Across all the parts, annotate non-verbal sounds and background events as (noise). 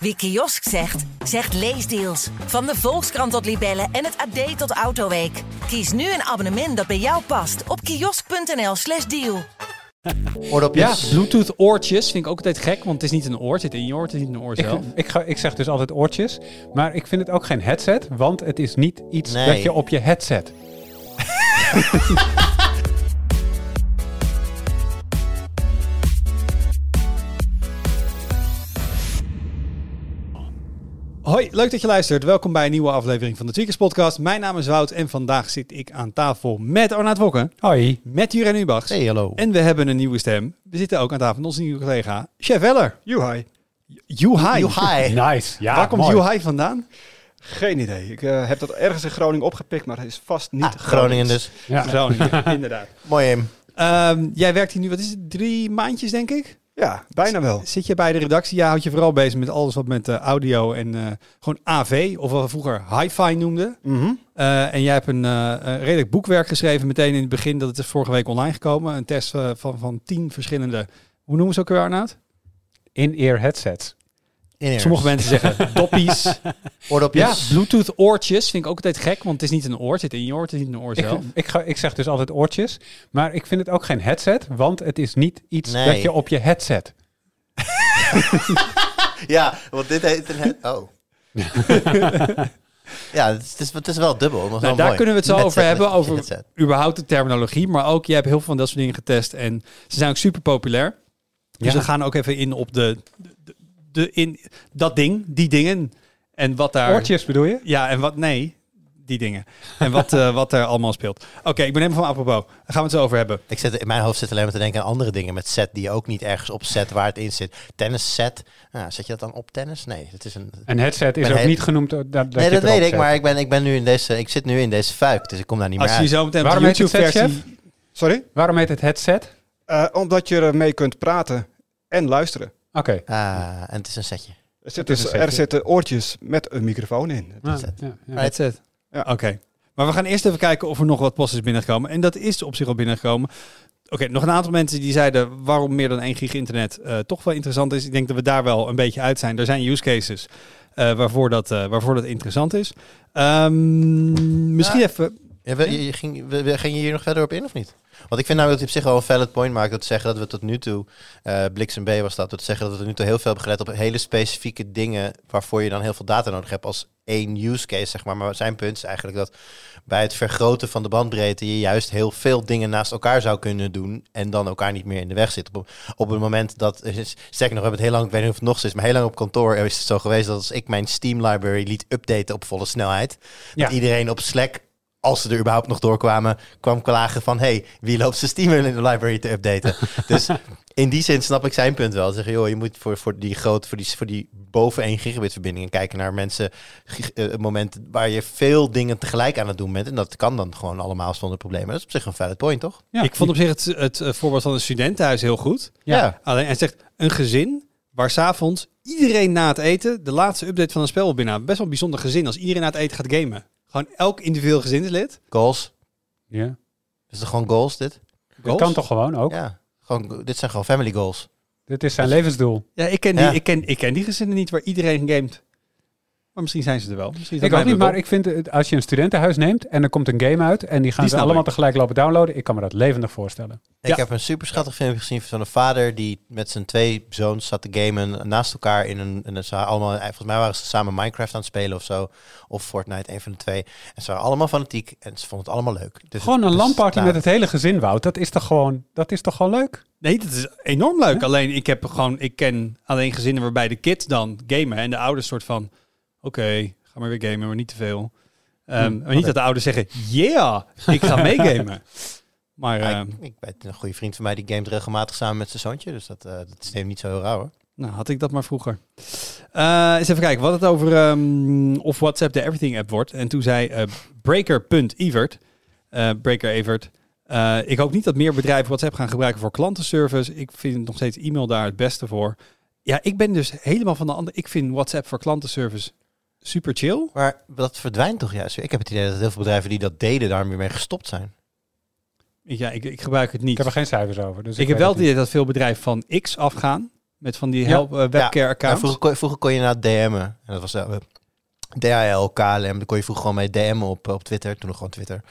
Wie kiosk zegt, zegt leesdeals. Van de Volkskrant tot Libellen en het AD tot Autoweek. Kies nu een abonnement dat bij jou past op kiosk.nl/slash deal. (laughs) Ja, Oordopjes. Bluetooth oortjes vind ik ook altijd gek, want het is niet een oor. Het zit in je oor, het is niet een oor Ik, zelf. ik, ga, ik zeg dus altijd oortjes, maar ik vind het ook geen headset, want het is niet iets Nee. dat je op je headset. (laughs) Hoi, leuk dat je luistert. Welkom bij een nieuwe aflevering van de Tweakers Podcast. Mijn naam is Wout en vandaag zit ik aan tafel met Arnaud Wokken, Hoi. met Jurgen Ubachs. Hey, hallo. En we hebben een nieuwe stem. We zitten ook aan tafel met onze nieuwe collega, Chef Weller. Juhai. Juhai. Joehai. (laughs) Nice. Ja, Waar komt. Juhai vandaan? Geen idee. Ik eh, heb dat ergens in Groningen opgepikt, maar het is vast niet Ah, Groningen dus. Ja. Groningen, (laughs) inderdaad. Mooi hem. Ehm, jij werkt hier nu, wat is het, drie maandjes denk ik? Ja, bijna wel. Zit je bij de redactie? Ja, houd je vooral bezig met alles wat met eh, audio en eh, gewoon AV, of wat we vroeger hi-fi noemden. Mhm. Eh, en jij hebt een eh, redelijk boekwerk geschreven meteen in het begin. Dat het is vorige week online gekomen. Een test van, van tien verschillende, hoe noemen ze ook weer Arnoud? In-ear headsets. Sommige mensen zeggen (laughs) doppies. ja, Oordopjes. Bluetooth oortjes vind ik ook altijd gek, want het is niet een oor. Het zit in je oor, het is niet een oor Ik, zelf. ik, ga, ik zeg dus altijd oortjes, maar ik vind het ook geen headset, want het is niet iets Nee. dat je op je headset. (laughs) Ja, want dit heet een... head- Oh. (laughs) ja, het is, het is, het is wel dubbel. maar wel Nou, daar mooi. kunnen we het zo Headset over hebben, met over headset. überhaupt de terminologie. Maar ook, jij hebt heel veel van dat soort dingen getest en ze zijn ook super populair. Dus Ja. we gaan ook even in op de, de, in dat ding, die dingen. En wat daar... Oortjes bedoel je? Ja, en wat... Nee, die dingen. En wat, eh, wat er allemaal speelt. Oké, ik ben helemaal van apropos. Daar gaan we het zo over hebben. Ik zit, in mijn hoofd zit alleen maar te denken aan andere dingen met set die ook niet ergens op set waar het in zit. Tennis set. Nou, zet je dat dan op tennis? Nee, het is een... Een headset is ook niet genoemd dat, dat nee, je dat weet ik, zet. maar ik, ben, ik, ben nu in deze, ik zit nu in deze fuik, dus ik kom daar niet meer Als je zo meteen de Waarom heet het YouTube-versie... Sorry? Waarom heet het headset? Eh, omdat je ermee kunt praten en luisteren. Oké. Ah, en het is een setje. Er zitten, is een setje. er zitten oortjes met een microfoon in. Ja, ja. Oké. Maar we gaan eerst even kijken of er nog wat post is binnengekomen. En dat is op zich al binnengekomen. Oké, nog een aantal mensen die zeiden waarom meer dan 1 gig internet eh, toch wel interessant is. Ik denk dat we daar wel een beetje uit zijn. Er zijn use cases eh, waarvoor, dat, eh, waarvoor dat interessant is. Ehm, misschien Ja. even... Ja, we- je, je ging, we, we- ging je hier nog verder op in of niet? Want ik vind namelijk dat hij op zich wel een valid point maakt. Dat zeggen dat we tot nu toe, eh Bliksem B was dat, dat zeggen dat we tot nu toe heel veel hebben gelet op hele specifieke dingen waarvoor je dan heel veel data nodig hebt als één use case, zeg maar. Maar zijn punt is eigenlijk dat bij het vergroten van de bandbreedte je juist heel veel dingen naast elkaar zou kunnen doen en dan elkaar niet meer in de weg zit. Op, op het moment dat, sterker nog, we hebben het heel lang, ik weet niet of het nog is, maar heel lang op kantoor is het zo geweest dat als ik mijn Steam library liet updaten op volle snelheid, Ja. dat iedereen op Slack als ze er überhaupt nog doorkwamen, kwam klagen van... hey, wie loopt zijn Steam in de library te updaten? (laughs) dus in die zin snap ik zijn punt wel. Zeggen, joh, je moet voor, voor die groot, voor die, voor die boven 1 gigabit verbindingen kijken naar mensen... gig- eh, het moment waar je veel dingen tegelijk aan het doen bent. En dat kan dan gewoon allemaal zonder problemen. Dat is op zich een valid point, toch? Ja. Ik vond op zich het, het eh, voorbeeld van een studentenhuis heel goed. Ja. Alleen hij zegt een gezin waar s'avonds iedereen na het eten de laatste update van een spel wil binnenhalen. Best wel een bijzonder gezin als iedereen na het eten gaat gamen. Gewoon elk individueel gezinslid. Goals. Ja. Is het gewoon goals, dit? Dat Goals? kan toch gewoon ook? Ja. Gewoon, dit zijn gewoon family goals. Dit is zijn levensdoel. Ja, ik ken, die, Ja. ik, ken, ik ken die gezinnen niet waar iedereen gamet. Maar misschien zijn ze er wel. Misschien Ik ook mijn niet, maar ik vind het, als je een studentenhuis neemt en er komt een game uit en die gaan Die ze allemaal ik. tegelijk lopen downloaden, ik kan me dat levendig voorstellen. Ik Ja. heb een super schattig filmpje gezien van een vader die met zijn twee zoons zat te gamen naast elkaar in een. En ze waren allemaal, volgens mij waren ze samen Minecraft aan het spelen of zo. Of Fortnite, een van de twee. En ze waren allemaal fanatiek en ze vonden het allemaal leuk. Dus Gewoon een landparty bestaat. met het hele gezin, Wout. Dat is toch gewoon, dat is toch gewoon leuk? Nee, dat is enorm leuk. Alleen ik heb gewoon, ik ken alleen gezinnen waarbij de kids dan gamen en de ouders soort van, oké, ga maar weer gamen, maar niet te veel. Ehm, Hm, maar niet dat de ouders zeggen, yeah, ik ga meegamen. (laughs) Maar Ja, ehm, ik, ik weet een goede vriend van mij die gamet regelmatig samen met zijn zoontje. Dus dat, eh, dat is niet zo heel raar hoor. nou, had ik dat maar vroeger. Eh, eens even kijken, wat het over ehm, of WhatsApp de Everything app wordt. En toen zei eh Breaker.evert, eh Breaker Evert, ik hoop niet dat meer bedrijven WhatsApp gaan gebruiken voor klantenservice. Ik vind nog steeds e-mail daar het beste voor. Ja, ik ben dus helemaal van de andere. Ik vind WhatsApp voor klantenservice super chill. Maar dat verdwijnt toch juist weer? Ik heb het idee dat heel veel bedrijven die dat deden daar weer mee gestopt zijn. Ja, ik, ik gebruik het niet. Ik heb er geen cijfers over. Dus ik heb weet wel het idee dat veel bedrijven van X afgaan. Met van die Ja. help, eh, webcare Ja, accounts. vroeger, kon, vroeger kon je naar DM'en. En dat was uh, DHL, KLM. Daar kon je vroeger gewoon mee DM'en op, op Twitter. Toen nog gewoon Twitter.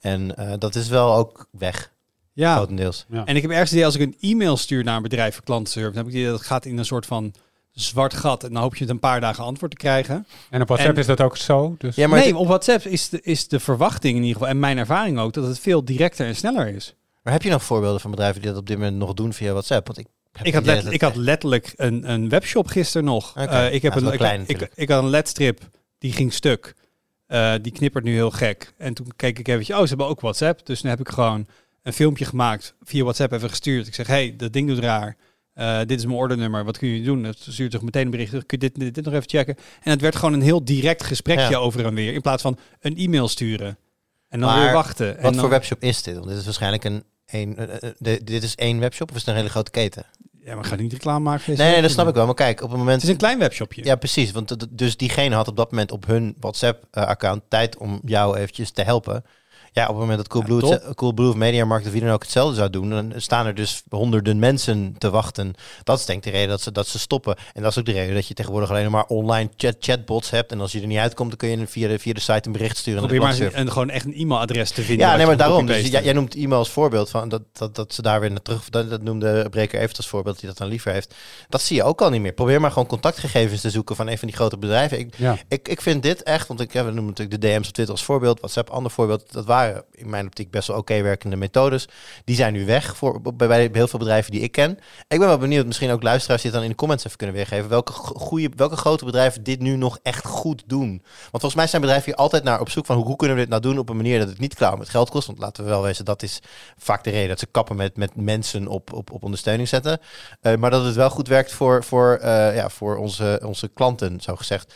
En eh, dat is wel ook weg, ja, grotendeels. Ja. en ik heb ergens het idee als ik een e-mail stuur naar een bedrijf voor klantenservice, dan heb ik idee dat het gaat in een soort van zwart gat. En dan hoop je het een paar dagen antwoord te krijgen. En op WhatsApp En- is dat ook zo. Dus Ja, maar nee, het- op WhatsApp is de, is de verwachting in ieder geval, en mijn ervaring ook, dat het veel directer en sneller is. Maar heb je nog voorbeelden van bedrijven die dat op dit moment nog doen via WhatsApp? Want ik, heb Ik had, let- ik had letterlijk een, een webshop gisteren nog. Eh, ik, heb Ja, een, ik, klein ik, had een ledstrip, die ging stuk. Eh, die knippert nu heel gek. En toen keek ik eventjes, oh, ze hebben ook WhatsApp. Dus nu heb ik gewoon een filmpje gemaakt, via WhatsApp even gestuurd. Ik zeg, hey, dat ding doet raar. Eh, dit is mijn ordernummer, wat kun je doen? Het stuurt zich meteen een bericht, kun je dit, dit, dit nog even checken? En het werd gewoon een heel direct gesprekje Ja. over en weer, in plaats van een e-mail sturen. En dan Maar weer wachten. En Wat dan- voor webshop is dit? Want dit is waarschijnlijk een... een eh, eh, de- dit is één webshop of is het een hele grote keten? Ja, maar ga niet reclame maken. Nee, nee, dat snap ik wel. Maar kijk, op het moment... Het is een klein webshopje. Ja, precies. Want dus diegene had op dat moment op hun WhatsApp-account tijd om jou eventjes te helpen. Ja, op het moment dat Coolblue, Ja, Coolblue of Mediamarkt of wie dan ook hetzelfde zou doen, dan staan er dus honderden mensen te wachten. Dat is denk ik de reden dat ze, dat ze stoppen. En dat is ook de reden dat je tegenwoordig alleen maar online chat, chatbots hebt. En als je er niet uitkomt, dan kun je via de, via de site een bericht sturen. Probeer maar een, gewoon echt een e-mailadres te vinden. Ja, nee, maar daarom. Dus jij, jij noemt e-mail als voorbeeld van dat, dat, dat ze daar weer naar terug. Dat, dat noemde Breker even als voorbeeld, die dat dan liever heeft. Dat zie je ook al niet meer. Probeer maar gewoon contactgegevens te zoeken van een van die grote bedrijven. Ik, ja. ik, ik vind dit echt, want ik heb we noemen natuurlijk de DM's op Twitter als voorbeeld, WhatsApp ander voorbeeld. Dat waren in mijn optiek best wel oké werkende methodes. Die zijn nu weg voor, bij, bij heel veel bedrijven die ik ken. Ik ben wel benieuwd, misschien ook luisteraars die het dan in de comments even kunnen weergeven. Welke, go- goede, welke grote bedrijven dit nu nog echt goed doen. Want volgens mij zijn bedrijven hier altijd naar op zoek van hoe, kunnen we dit nou doen op een manier dat het niet klauw met geld kost. Want laten we wel wezen, dat is vaak de reden dat ze kappen met, met mensen op, op, op ondersteuning zetten. Eh, maar dat het wel goed werkt voor, voor, eh, ja, voor onze, onze klanten, zo gezegd.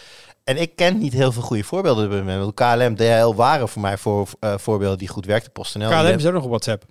En ik ken niet heel veel goede voorbeelden. op dit moment. KLM, DHL waren voor mij voor, eh, voorbeelden die goed werkten. PostNL. KLM is ook nog op WhatsApp.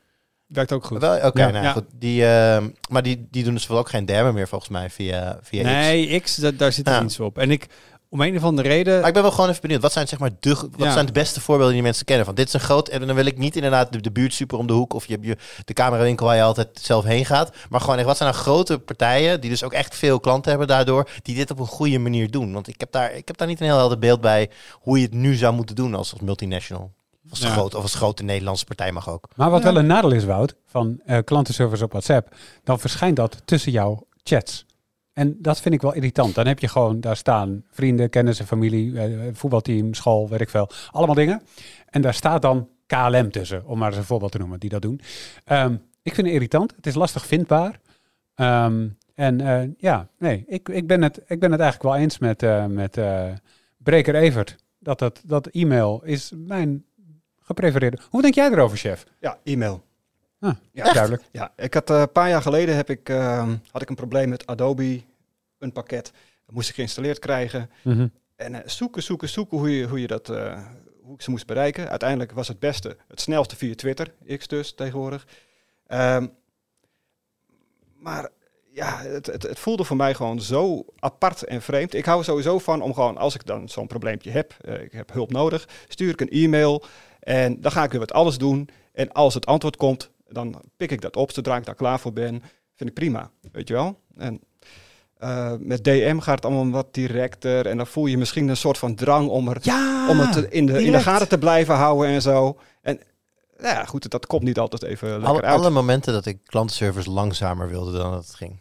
Werkt ook goed. Oké, Ja. nou Ja. goed. Die, eh, maar die, die doen dus wel ook geen dermen meer volgens mij via, via X. nee, X, da- daar zit er Ja. niets op. En ik, om een of andere reden... Maar ik ben wel gewoon even benieuwd. Wat zijn zeg maar de, wat Ja. zijn de beste voorbeelden die mensen kennen? Van dit is een groot. En dan wil ik niet inderdaad de, de buurt super om de hoek of je hebt je de camerawinkel waar je altijd zelf heen gaat. Maar gewoon echt, wat zijn nou grote partijen die dus ook echt veel klanten hebben daardoor, die dit op een goede manier doen? Want ik heb daar, ik heb daar niet een heel helder beeld bij hoe je het nu zou moeten doen als, als multinational. Als, Ja. groot, of als grote Nederlandse partij mag ook. Maar wat Ja. wel een nadeel is, Wout, van eh klantenservice op WhatsApp, dan verschijnt dat tussen jouw chats. En dat vind ik wel irritant. Dan heb je gewoon, daar staan vrienden, kennissen, familie, eh, voetbalteam, school, weet. Allemaal dingen. En daar staat dan KLM tussen, om maar eens een voorbeeld te noemen, die dat doen. Ehm, ik vind het irritant. Het is lastig vindbaar. Ehm, en eh, ja, nee, ik, ik, ben het, ik ben het eigenlijk wel eens met, eh, met Breker Evert. Dat, dat, dat e-mail is mijn geprefereerde. Hoe denk jij erover, chef? Ja, e-mail. Ah, Ja. duidelijk. Ja, ik had eh, een paar jaar geleden heb ik, ehm, had ik een probleem met Adobe, een pakket. Dat moest ik geïnstalleerd krijgen. Mhm. En eh, zoeken, zoeken, zoeken hoe je, hoe je dat, eh, hoe ik ze moest bereiken. Uiteindelijk was het beste, het snelste via Twitter, X dus tegenwoordig. Ehm, maar ja, het, het, het voelde voor mij gewoon zo apart en vreemd. Ik hou er sowieso van om gewoon, als ik dan zo'n probleempje heb, eh, ik heb hulp nodig, stuur ik een e-mail en dan ga ik weer wat alles doen. En als het antwoord komt, dan pik ik dat op zodra ik daar klaar voor ben. Vind ik prima, weet je wel. En eh, met DM gaat het allemaal wat directer en dan voel je misschien een soort van drang om er Ja, om het in de, in de gaten te blijven houden en zo. En nou ja, goed, dat komt niet altijd even lekker Alle, uit. alle momenten dat ik klantenservice langzamer wilde dan dat het ging.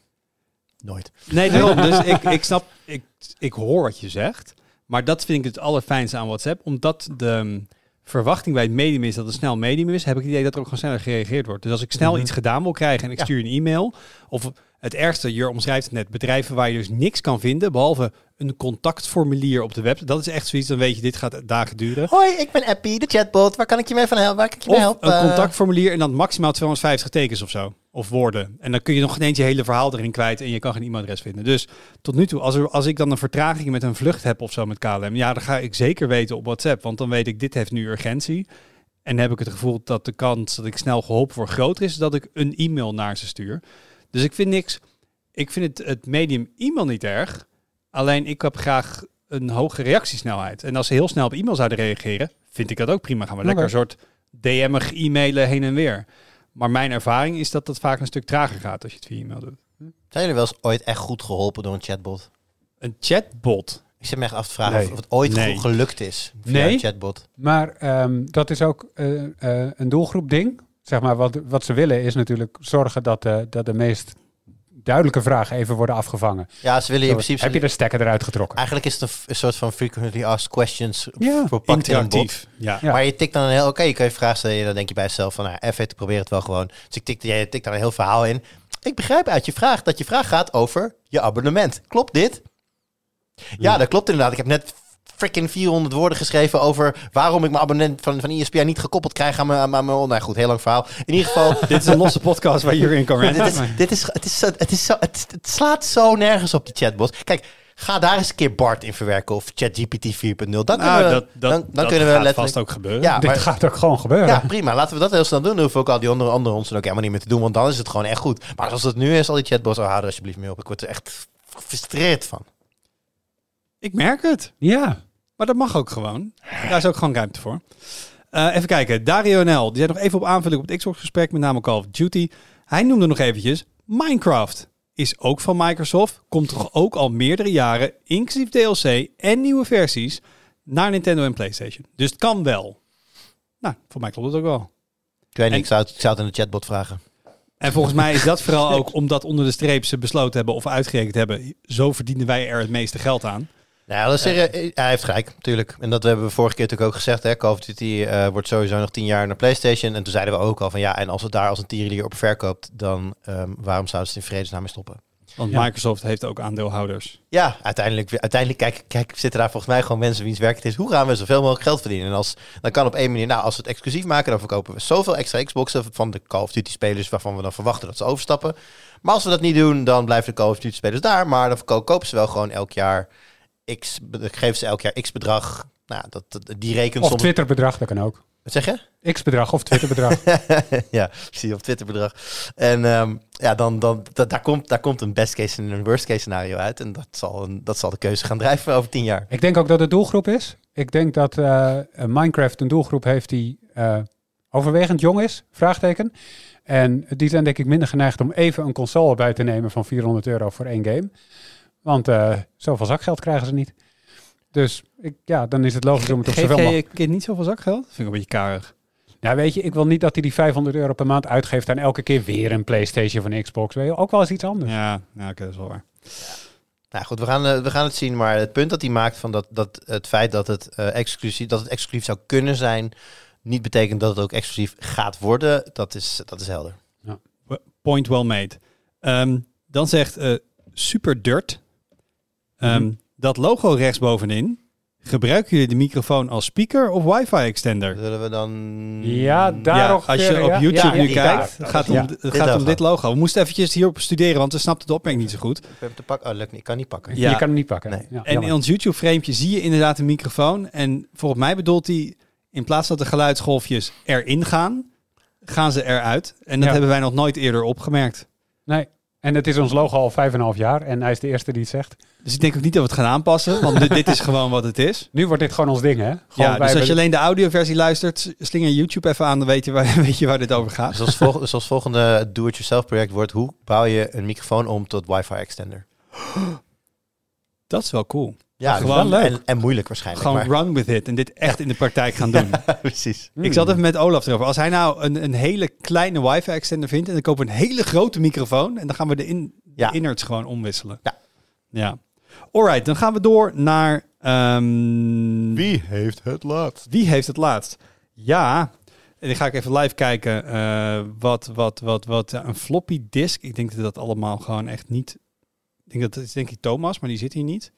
Nooit. Nee, (laughs) daarom. dus ik, ik snap, ik, ik hoor wat je zegt. Maar dat vind ik het allerfijnste aan WhatsApp. Omdat de verwachting bij het medium is dat het snel medium is, heb ik het idee dat er ook gewoon sneller gereageerd wordt. Dus als ik snel Mhm. iets gedaan wil krijgen en ik Ja. stuur een e-mail, of het ergste, je omschrijft het net, bedrijven waar je dus niks kan vinden, behalve een contactformulier op de website. Dat is echt zoiets, dan weet je, dit gaat dagen duren. Hoi, ik ben Appy, de chatbot. Waar kan ik je mee van helpen? Waar kan ik je mee helpen? een contactformulier en dan maximaal 250 tekens of zo. Of woorden. En dan kun je nog ineens je hele verhaal erin kwijt en je kan geen e-mailadres vinden. Dus tot nu toe, als, er, als ik dan een vertraging met een vlucht heb of zo met KLM, ja, dan ga ik zeker weten op WhatsApp. Want dan weet ik, dit heeft nu urgentie. En heb ik het gevoel dat de kans dat ik snel geholpen word groter is, dat ik een e-mail naar ze stuur. Dus ik vind niks. Ik vind het, het medium e-mail niet erg. Alleen ik heb graag een hoge reactiesnelheid. En als ze heel snel op e-mail zouden reageren, vind ik dat ook prima. Gaan we lekker een soort DM'ig e-mailen heen en weer. Maar mijn ervaring is dat dat vaak een stuk trager gaat als je het via e-mail doet. Zijn jullie wel eens ooit echt goed geholpen door een chatbot? Een chatbot. Ik zit me echt af te vragen Nee. of, het ooit Nee. gelukt is via Nee. een chatbot. Maar ehm, dat is ook eh, eh, een doelgroep ding. Zeg maar, wat, wat ze willen is natuurlijk zorgen dat, de dat de meest duidelijke vragen even worden afgevangen. Ja, ze willen in principe... heb je de stekker eruit getrokken? Eigenlijk is het een, soort van frequently asked questions Ja, verpakt in een bot. Ja. Ja. Maar je tikt dan een heel... Oké, je kan je vraag stellen. Dan denk je bij jezelf van... Nou, even, ik probeer het wel gewoon. Dus ik tik, jij tikt daar een heel verhaal in. Ik begrijp uit je vraag dat je vraag gaat over je abonnement. Klopt dit? Ja, dat klopt inderdaad. Ik heb net freaking 400 woorden geschreven over waarom ik mijn abonnement van, van E ESPN niet gekoppeld krijg aan mijn... Aan mijn nou goed, heel lang verhaal. In ieder geval... (laughs) Dit is een losse podcast waar je in kan dit rennen. is, dit is, het, is zo, het, is zo, het, het slaat zo nergens op die chatbot. Kijk, ga daar eens een keer Bart in verwerken of ChatGPT 4.0. Dan, kunnen Nou, we- dat, dat, dan, dan dat kunnen we gaat letterlijk... vast ook gebeuren. Ja, Dit maar- gaat ook gewoon gebeuren. Ja, prima. Laten we dat heel snel doen. Dan hoeven ook al die andere, andere ons ook helemaal niet meer te doen. Want dan is het gewoon echt goed. Maar zoals het nu is, al die chatbots, oh, hou er alsjeblieft mee op. Ik word er echt gefrustreerd van. Ik merk het. Ja. Maar dat mag ook gewoon. Daar is ook gewoon ruimte voor. Eh, even kijken. Dario NL. Die zei nog even op aanvulling op het Xbox-gesprek. Met name Call of Duty. Hij noemde nog eventjes Minecraft. Is ook van Microsoft. Komt toch ook al meerdere jaren, inclusief DLC en nieuwe versies, naar Nintendo en PlayStation. Dus het kan wel. Nou, voor mij klopt het ook wel. Ik weet niet, En- ik zou, het, ik zou het aan de chatbot vragen. En volgens mij is dat vooral ook omdat onder de streep ze besloten hebben of uitgerekend hebben. Zo verdienen wij er het meeste geld aan. Nou, ja, dat is serie- hij heeft gelijk, natuurlijk. En dat hebben we vorige keer natuurlijk ook gezegd. Hè? Call of Duty eh, wordt sowieso nog tien jaar naar PlayStation. En toen zeiden we ook al van ja, en als het daar als een tierenlier op verkoopt, dan ehm, waarom zouden ze het in vredesnaam mee stoppen? Want Ja. Microsoft heeft ook aandeelhouders. Ja, uiteindelijk, uiteindelijk kijk, kijk, zitten daar volgens mij gewoon mensen wiens werk het is. Hoe gaan we zoveel mogelijk geld verdienen? En als, dan kan op één manier, nou, als we het exclusief maken, dan verkopen we zoveel extra Xboxen van de Call of Duty spelers waarvan we dan verwachten dat ze overstappen. Maar als we dat niet doen, dan blijven de Call of Duty spelers daar. Maar dan verko- kopen ze wel gewoon elk jaar X, be- geven ze elk jaar X bedrag. Nou, dat, dat- die rekent Of soms... Twitterbedrag, dat kan ook. Wat zeg je? X-bedrag of Twitterbedrag. (laughs) ja, ik zie je op Twitter bedrag. En ehm, ja, dan, dan, dat, daar, komt, daar komt een best case en een worst case scenario uit. En dat zal, een, dat zal de keuze gaan drijven over tien jaar. Ik denk ook dat het doelgroep is. Ik denk dat eh, Minecraft een doelgroep heeft die eh, overwegend jong is, vraagteken. En die zijn denk ik minder geneigd om even een console bij te nemen van 400 euro voor één game. Want eh, zoveel zakgeld krijgen ze niet. Dus ik, ja, dan is het logisch om het op Geef zoveel mogelijk... kind niet zoveel zakgeld? Dat vind ik een beetje karig. Ja, weet je, ik wil niet dat hij die 500 euro per maand uitgeeft aan elke keer weer een Playstation of een Xbox. Weet je, ook wel eens iets anders. Ja, ja oké, dat is wel waar. Nou goed, we gaan, eh, we gaan het zien. Maar het punt dat hij maakt van dat, dat het feit dat het, eh, exclusief, dat het exclusief zou kunnen zijn, niet betekent dat het ook exclusief gaat worden. Dat is, dat is helder. Point well made. Ehm, dan zegt eh Super Dirt. Ehm, Mhm. Dat logo rechtsbovenin. Gebruiken jullie de microfoon als speaker of wifi extender? Zullen we dan... Ja, daar ja, als je op. YouTube Ja, nu kijkt, daar. gaat, om, Ja. het Dit gaat om logo. dit logo. We moesten eventjes hierop studeren, want we snapten de opmerking niet zo goed. Ik heb te pakken. Oh, lukt niet. Ik kan niet pakken. Ja. Je kan hem niet pakken. Nee. Ja, En in ons YouTube-framepje zie je inderdaad een microfoon. En volgens mij bedoelt hij, in plaats dat de geluidsgolfjes erin gaan, gaan ze eruit. En dat Ja. hebben wij nog nooit eerder opgemerkt. Nee. En het is ons logo al vijf en een half jaar. En hij is de eerste die het zegt. Dus ik denk ook niet dat we het gaan aanpassen, want dit, dit is gewoon wat het is. Nu wordt dit gewoon ons ding, hè? Gewoon, Ja, dus als je alleen de audioversie luistert, slinger YouTube even aan, dan weet je waar, (laughs) weet je waar dit over gaat. Dus als, volg- dus als volgende do-it-yourself project wordt, hoe bouw je een microfoon om tot wifi extender? Dat is wel cool. Ja, Gewoon leuk. En, en moeilijk waarschijnlijk. Gewoon maar, run with it en dit echt in de praktijk gaan doen. (laughs) precies. Hmm. Ik zat even met Olaf erover. Als hij nou een, een hele kleine wifi extender vindt en dan kopen we een hele grote microfoon en dan gaan we de, in, de Ja. innards gewoon omwisselen. Ja. Ja. Alright, dan gaan we door naar ehm, Wie heeft het laatst? Wie heeft het laatst? Ja, en dan ga ik even live kijken. eh, wat, wat, wat, wat. ja, een floppy disk. Ik denk dat dat allemaal gewoon echt niet. Ik denk dat het is denk ik Thomas, maar die zit hier niet.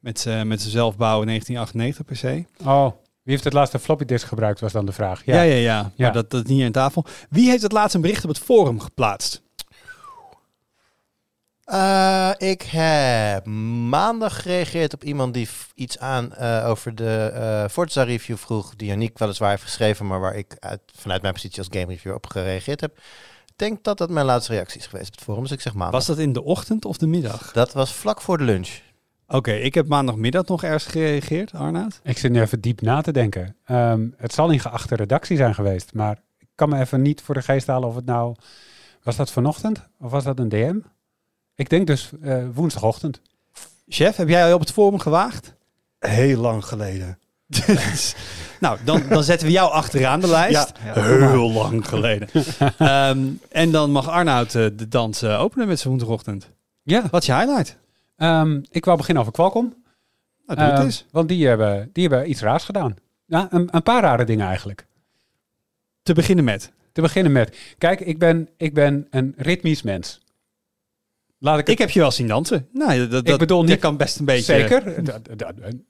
Met zijn met zijn zelfbouwen 1998 per se. Oh, wie heeft het laatste floppy disk gebruikt, was dan de vraag. Ja, ja, ja. Maar Ja. Dat, dat is niet hier aan tafel. Wie heeft het laatst een bericht op het forum geplaatst? Eh, ik heb maandag gereageerd op iemand die iets aan eh, over de eh Forza review vroeg, die Yannick weliswaar heeft geschreven, maar waar ik uit, vanuit mijn positie als game reviewer op gereageerd heb. Ik denk dat dat mijn laatste reactie is geweest op het forum, dus ik zeg maandag. Was dat in de ochtend of de middag? Dat was vlak voor de lunch. Oké, ik heb maandagmiddag nog ergens gereageerd, Arnaud. Ik zit nu even diep na te denken. Ehm, het zal in geachte redactie zijn geweest, maar ik kan me even niet voor de geest halen of het nou... Was dat vanochtend of was dat een DM? Ik denk dus eh, woensdagochtend. Chef, heb jij al op het forum gewaagd? Heel lang geleden. (laughs) nou, dan, dan zetten we jou achteraan de lijst. Ja, ja. Heel lang geleden. Ehm, en dan mag Arnoud eh, de dans eh, openen met zijn woensdagochtend. Ja. Wat is je highlight? Ehm, ik wou beginnen over Qualcomm. Nou, doe het Ehm, eens. Want die hebben, die hebben iets raars gedaan. Ja, een, een paar rare dingen eigenlijk. Te beginnen met. Te beginnen met, kijk, ik ben, ik ben een ritmisch mens. Laat ik het Ik heb je wel zien dansen. Nou, dat, Ik bedoel niet- kan best een beetje... Zeker. (laughs)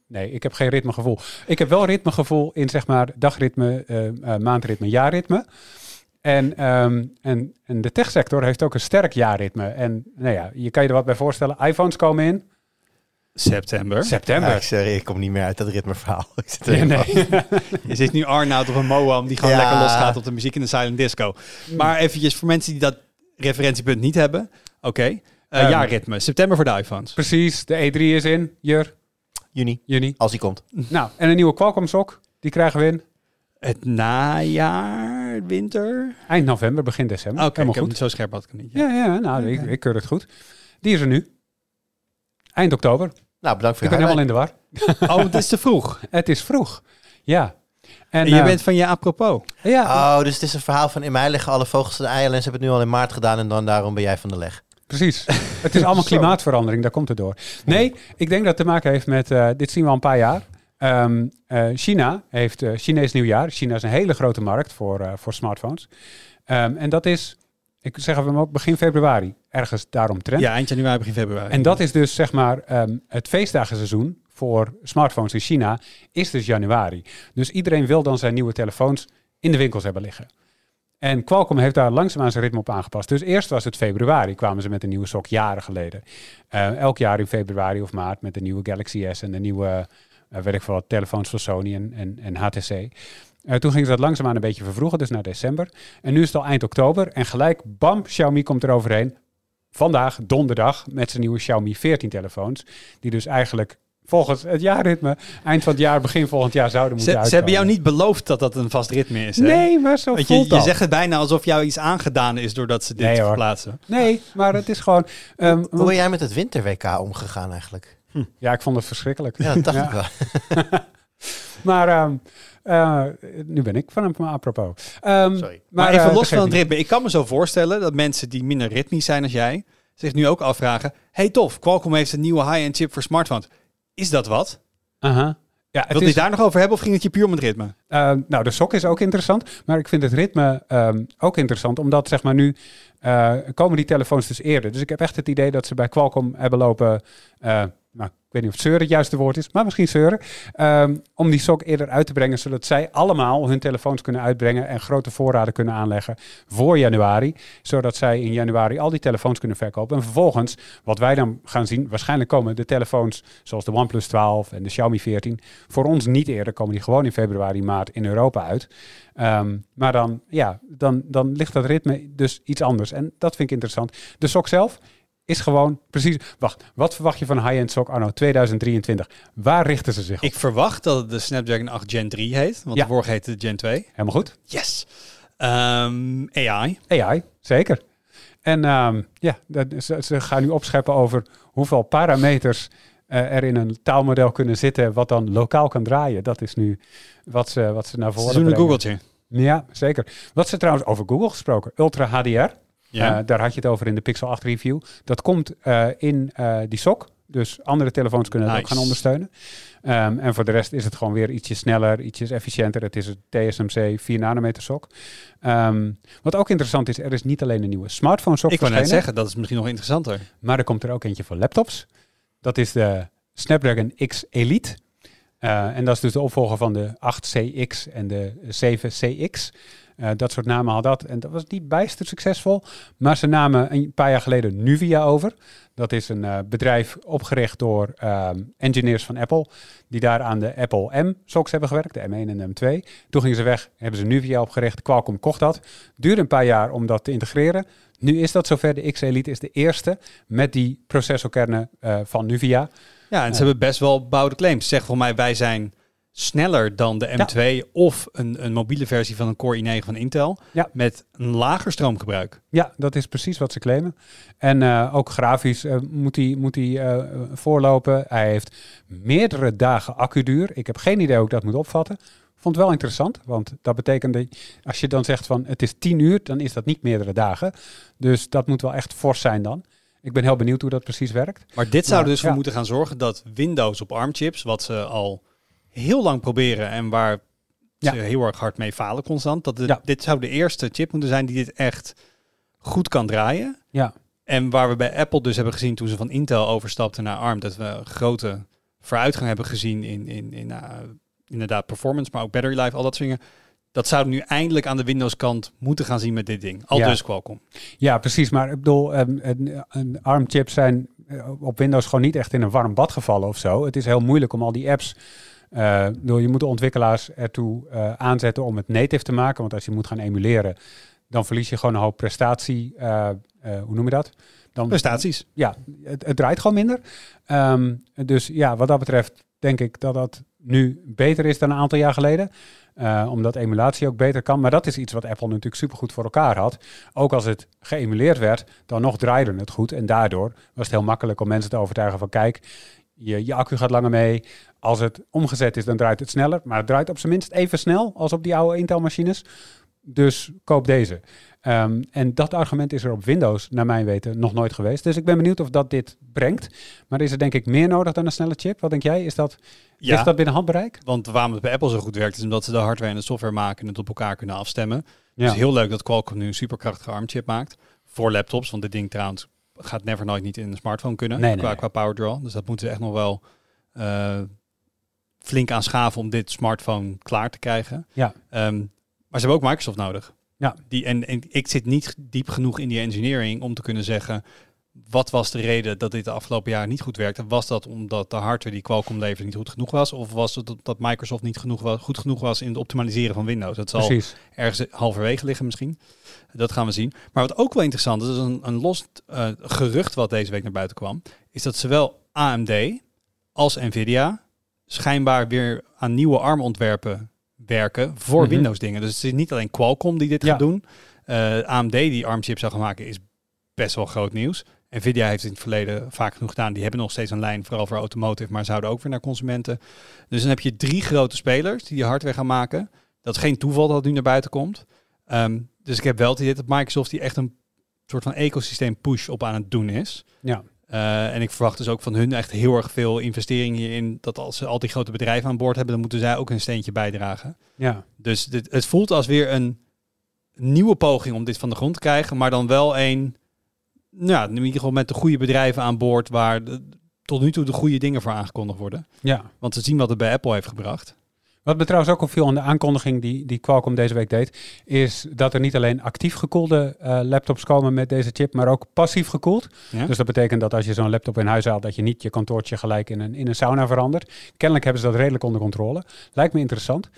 Nee, ik heb geen ritmegevoel. Ik heb wel ritmegevoel in zeg maar dagritme, eh, eh, maandritme, jaarritme. En, ehm, en, en de techsector heeft ook een sterk jaarritme. En nou ja, je kan je er wat bij voorstellen. iPhones komen in September. september. Ja, sorry, ik kom niet meer uit dat ritmeverhaal. (laughs) Ik zit Ja, nee. (laughs) Je zit nu Arnoud op een Moam die gewoon Ja. lekker losgaat op de muziek in de silent disco. Maar eventjes voor mensen die dat referentiepunt niet hebben. Oké. Eh, Ehm. ja, ritme. September voor de iPhones. Precies, de E3 is in. Jur, Juni, juni. als die komt. Nou, en een nieuwe Qualcomm sok. Die krijgen we in Het najaar, winter. eind november, begin december. Oké, ik Helemaal heb goed. het zo scherp had ik niet. Ja, ja, nou, ik, ik keur het goed. Die is er nu. Eind oktober. Nou, bedankt voor Ik ben helemaal in de war. Oh, het is te vroeg. (laughs) Het is vroeg. Ja. En, En je eh, bent van je apropos. Ja, Oh, dus het is een verhaal van in mij liggen alle vogels de eieren en ze hebben het nu al in maart gedaan en dan daarom ben jij van de leg. precies. Het is allemaal (laughs) klimaatverandering, daar komt het door. Nee, ik denk dat het te maken heeft met, eh, dit zien we al een paar jaar. Ehm, eh, China heeft eh Chinees nieuwjaar. China is een hele grote markt voor, eh, voor smartphones. Ehm, en dat is, ik zeg hem ook begin februari, ergens daaromtrent. Ja, eind januari, begin februari. En dat is dus zeg maar ehm, het feestdagenseizoen voor smartphones in China is dus januari. Dus iedereen wil dan zijn nieuwe telefoons in de winkels hebben liggen. En Qualcomm heeft daar langzaamaan zijn ritme op aangepast. Dus eerst was het februari, kwamen ze met een nieuwe sok jaren geleden. Elk jaar in februari of maart met de nieuwe Galaxy S en de nieuwe, weet ik veel wat, telefoons van Sony en, en, en HTC. Eh, toen gingen ze dat langzaamaan een beetje vervroegen, dus naar december. En nu is het al eind oktober en gelijk, bam, Xiaomi komt er overheen vandaag, donderdag, met zijn nieuwe Xiaomi 14 telefoons. Die dus eigenlijk volgens het jaarritme eind van het jaar, begin volgend jaar zouden moeten ze, ze hebben jou niet beloofd dat dat een vast ritme is. Hè? Nee, maar zo Want je, voelt je dat. zegt het bijna alsof jou iets aangedaan is doordat ze dit Nee, verplaatsen. Nee, maar het is gewoon... ehm, Hoe ben jij met het winter-WK omgegaan eigenlijk? Ja, ik vond het verschrikkelijk. Ja, dat dacht Ja. ik wel. (laughs) Maar ehm, eh, nu ben ik van hem apropos. Ehm, Sorry. Maar, Maar, even eh, los van het ritme. Ik kan me zo voorstellen dat mensen die minder ritmisch zijn als jij... zich nu ook afvragen... hey tof, Qualcomm heeft een nieuwe high-end chip voor smartphones. Is dat wat? Aha. Ja, Wil je is, daar nog over hebben of ging het je puur om het ritme? eh, nou, de sok is ook interessant, maar ik vind het ritme ehm, ook interessant, omdat zeg maar nu eh, komen die telefoons dus eerder. Dus ik heb echt het idee dat ze bij Qualcomm hebben lopen, ik weet niet of zeuren het juiste woord is, maar misschien zeuren, ehm, om die sok eerder uit te brengen, zodat zij allemaal hun telefoons kunnen uitbrengen en grote voorraden kunnen aanleggen voor januari, zodat zij in januari al die telefoons kunnen verkopen. En vervolgens, wat wij dan gaan zien, waarschijnlijk komen de telefoons zoals de OnePlus 12 en de Xiaomi 14 voor ons niet eerder, komen die gewoon in februari, maart in Europa uit. Ehm, maar dan, ja, dan, dan ligt dat ritme dus iets anders. En dat vind ik interessant. De sok zelf is gewoon precies... Wacht, wat verwacht je van high-end sok anno 2023? Waar richten ze zich op? Ik verwacht dat het de Snapdragon 8 Gen 3 heet. Want Ja. de vorige heette Gen 2. Helemaal goed. Yes. Ehm, AI. AI, zeker. En ehm, ja, dat, ze, ze gaan nu opscheppen over hoeveel parameters eh, er in een taalmodel kunnen zitten wat dan lokaal kan draaien. Dat is nu wat ze, wat ze naar Ze voren doen een. Googletje. Ja, zeker. Wat ze trouwens over Google gesproken, Ultra HDR. Ja. Eh, daar had je het over in de Pixel 8 review. Dat komt eh, in eh, die sok. Dus andere telefoons kunnen dat ook gaan ondersteunen. Ehm, en voor de rest is het gewoon weer ietsje sneller, ietsjes efficiënter. Het is een TSMC 4 nanometer sok. Ehm, wat ook interessant is, er is niet alleen een nieuwe smartphone sok ik wou net zeggen, dat is misschien nog interessanter. maar er komt er ook eentje voor laptops. Dat is de Snapdragon X Elite. Eh, en dat is dus de opvolger van de 8CX en de 7CX. Eh, dat soort namen had dat. En dat was niet bijster succesvol. Maar ze namen een paar jaar geleden Nuvia over. Dat is een eh, bedrijf opgericht door ehm, engineers van Apple. Die daar aan de Apple M-socks hebben gewerkt. De M1 en de M2. Toen gingen ze weg. Hebben ze Nuvia opgericht. Qualcomm kocht dat. Duurde een paar jaar om dat te integreren. Nu is dat zover. De X Elite is de eerste met die processorkernen van Nuvia. Ja, en ze hebben best wel bouwde claims. Zeg voor mij, wij zijn sneller dan de M2 of een, een mobiele versie van een Core i9 van Intel. Ja. Met een lager stroomgebruik. Ja, dat is precies wat ze claimen. En eh, ook grafisch eh, moet hij moet hij, eh, voorlopen. Hij heeft meerdere dagen accuduur. Ik heb geen idee hoe ik dat moet opvatten. Vond het wel interessant, want dat betekent dat als je dan zegt van het is 10 uur, dan is dat niet meerdere dagen. Dus dat moet wel echt fors zijn dan. Ik ben heel benieuwd hoe dat precies werkt. Maar dit zou er dus voor ja. moeten gaan zorgen dat Windows op ARM-chips, wat ze al heel lang proberen en waar Ja. ze heel erg hard mee falen constant, dat de- Ja. dit zou de eerste chip moeten zijn die dit echt goed kan draaien. Ja, En waar we bij Apple dus hebben gezien toen ze van Intel overstapten naar ARM, dat we een grote vooruitgang hebben gezien in, in, in eh, inderdaad performance, maar ook battery life, al dat soort dingen. Dat zouden we nu eindelijk aan de Windows kant moeten gaan zien met dit ding. Al Ja. dus Qualcomm. ja precies. Maar ik bedoel, ehm, een, een ARM-chips zijn eh, op Windows gewoon niet echt in een warm bad gevallen of zo. Het is heel moeilijk om al die apps... door je moet de ontwikkelaars ertoe eh, aanzetten om het native te maken. Want als je moet gaan emuleren, dan verlies je gewoon een hoop prestatie. hoe noem je dat? Dan, Prestaties. ja, het, het draait gewoon minder. Ehm, dus ja, wat dat betreft denk ik dat dat nu beter is dan een aantal jaar geleden. Eh, omdat emulatie ook beter kan. Maar dat is iets wat Apple natuurlijk supergoed voor elkaar had. Ook als het geëmuleerd werd, dan nog draaide het goed. En daardoor was het heel makkelijk om mensen te overtuigen van kijk, je, je accu gaat langer mee. Als het omgezet is, dan draait het sneller. Maar het draait op zijn minst even snel als op die oude Intel-machines. Dus koop deze. Ehm, en dat argument is er op Windows, naar mijn weten, nog nooit geweest. Dus ik ben benieuwd of dat dit brengt. Maar is er denk ik meer nodig dan een snelle chip? Wat denk jij? Is dat, Ja. is dat binnen handbereik? Want waarom het bij Apple zo goed werkt, is omdat ze de hardware en de software maken en het op elkaar kunnen afstemmen. Ja. Dus heel leuk dat Qualcomm nu een superkrachtige ARM-chip maakt. Voor laptops, want dit ding trouwens gaat never nooit niet in een smartphone kunnen. Nee, qua, nee. qua power draw. Dus dat moeten ze echt nog wel eh, flink aanschaven om dit smartphone klaar te krijgen. Ja. Ehm, maar ze hebben ook Microsoft nodig. Ja. Die, en, en ik zit niet diep genoeg in die engineering om te kunnen zeggen... Wat was de reden dat dit de afgelopen jaren niet goed werkte? Was dat omdat de hardware die Qualcomm leverde niet goed genoeg was? Of was het dat Microsoft niet genoeg was, goed genoeg was in het optimaliseren van Windows? Dat zal Precies. ergens halverwege liggen misschien. Dat gaan we zien. Maar wat ook wel interessant is, is een, een los eh, gerucht wat deze week naar buiten kwam, is dat zowel AMD als Nvidia schijnbaar weer aan nieuwe ARM-ontwerpen werken voor Mhm. Windows dingen. Dus het is niet alleen Qualcomm die dit Ja. gaat doen. Eh, AMD die ARM-chips zou gaan maken is best wel groot nieuws. Nvidia heeft het in het verleden vaak genoeg gedaan. Die hebben nog steeds een lijn, vooral voor automotive, maar zouden ook weer naar consumenten. Dus dan heb je drie grote spelers die die hardware gaan maken. Dat is geen toeval dat het nu naar buiten komt. Ehm, dus ik heb wel het idee dat Microsoft die echt een soort van ecosysteem push op aan het doen is. Ja. Eh, en ik verwacht dus ook van hun echt heel erg veel investering hierin. Dat als ze al die grote bedrijven aan boord hebben, dan moeten zij ook een steentje bijdragen. Ja. Dus dit, het voelt als weer een nieuwe poging om dit van de grond te krijgen, maar dan wel een, nou, in ieder geval met de goede bedrijven aan boord waar de- tot nu toe de goede dingen voor aangekondigd worden. ja. Want ze zien wat het bij Apple heeft gebracht. Wat me trouwens ook opviel aan de aankondiging die, die Qualcomm deze week deed, is dat er niet alleen actief gekoelde eh, laptops komen met deze chip, maar ook passief gekoeld. Ja? Dus dat betekent dat als je zo'n laptop in huis haalt, dat je niet je kantoortje gelijk in een, in een sauna verandert. Kennelijk hebben ze dat redelijk onder controle. Lijkt me interessant.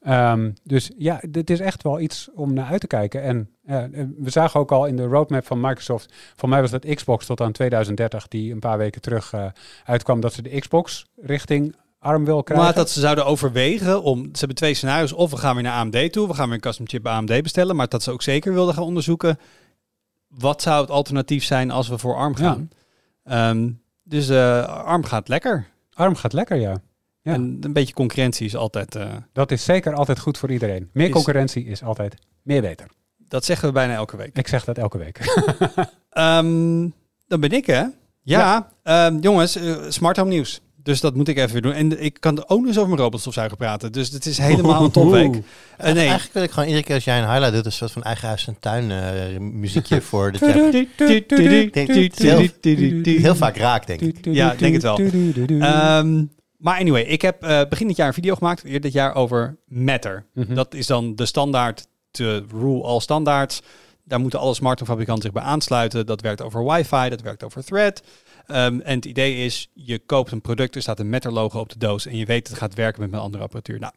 Ehm, dus ja, dit is echt wel iets om naar uit te kijken. En eh, we zagen ook al in de roadmap van Microsoft, voor mij was dat Xbox tot aan 2030, die een paar weken terug eh, uitkwam, dat ze de Xbox richting ARM wil krijgen. Maar dat ze zouden overwegen om. Ze hebben twee scenario's. Of we gaan weer naar AMD toe. We gaan weer een custom chip bij AMD bestellen. Maar dat ze ook zeker wilden gaan onderzoeken. Wat zou het alternatief zijn als we voor ARM gaan? Ehm, dus eh, ARM gaat lekker. ARM gaat lekker, ja. Ja. En een beetje concurrentie is altijd. eh, Dat is zeker altijd goed voor iedereen. Meer Is- concurrentie is altijd meer beter. dat zeggen we bijna elke week. Ik zeg dat elke week. (laughs) Ehm, dan ben ik hè. Ja, ehm, jongens, eh, smart home nieuws. Dus dat moet ik even weer doen. En ik kan ook nog eens over mijn robotstofzuiger praten. Dus het is helemaal een topweek. Eh, nee. Eigenlijk wil ik gewoon iedere keer als jij een highlight doet, een soort van eigen huis en tuin eh, muziekje (laughs) voor de chat. Heel, vaak raakt, denk ik. Ja, ik denk het wel. Ehm, maar anyway, ik heb eh, begin dit jaar een video gemaakt, eerder dit jaar, over Matter. Mhm. Dat is dan de standaard, de rule all standaards. Daar moeten alle smartphonefabrikanten zich bij aansluiten. Dat werkt over wifi, dat werkt over thread. Ehm, en het idee is, je koopt een product, er staat een Matter logo op de doos en je weet dat het gaat werken met een andere apparatuur. Nou,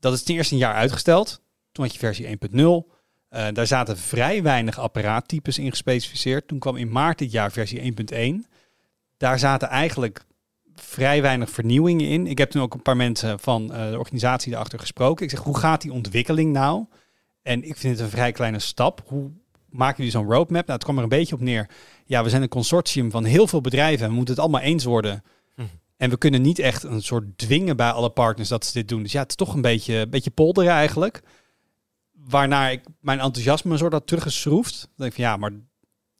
dat is ten eerste een jaar uitgesteld. Toen had je versie 1.0. Eh, daar zaten vrij weinig apparaattypes in gespecificeerd. Toen kwam in maart dit jaar versie 1.1. Daar zaten eigenlijk vrij weinig vernieuwing in. Ik heb toen ook een paar mensen van eh, de organisatie daarachter gesproken. Ik zeg, hoe gaat die ontwikkeling nou? En ik vind het een vrij kleine stap. Hoe maken jullie zo'n roadmap? Nou, het kwam er een beetje op neer. Ja, we zijn een consortium van heel veel bedrijven. en We moeten het allemaal eens worden. Hm. En we kunnen niet echt een soort dwingen bij alle partners dat ze dit doen. Dus ja, het is toch een beetje, een beetje polderen eigenlijk. Waarna ik mijn enthousiasme een soort had teruggeschroefd. Dan denk ik van ja, maar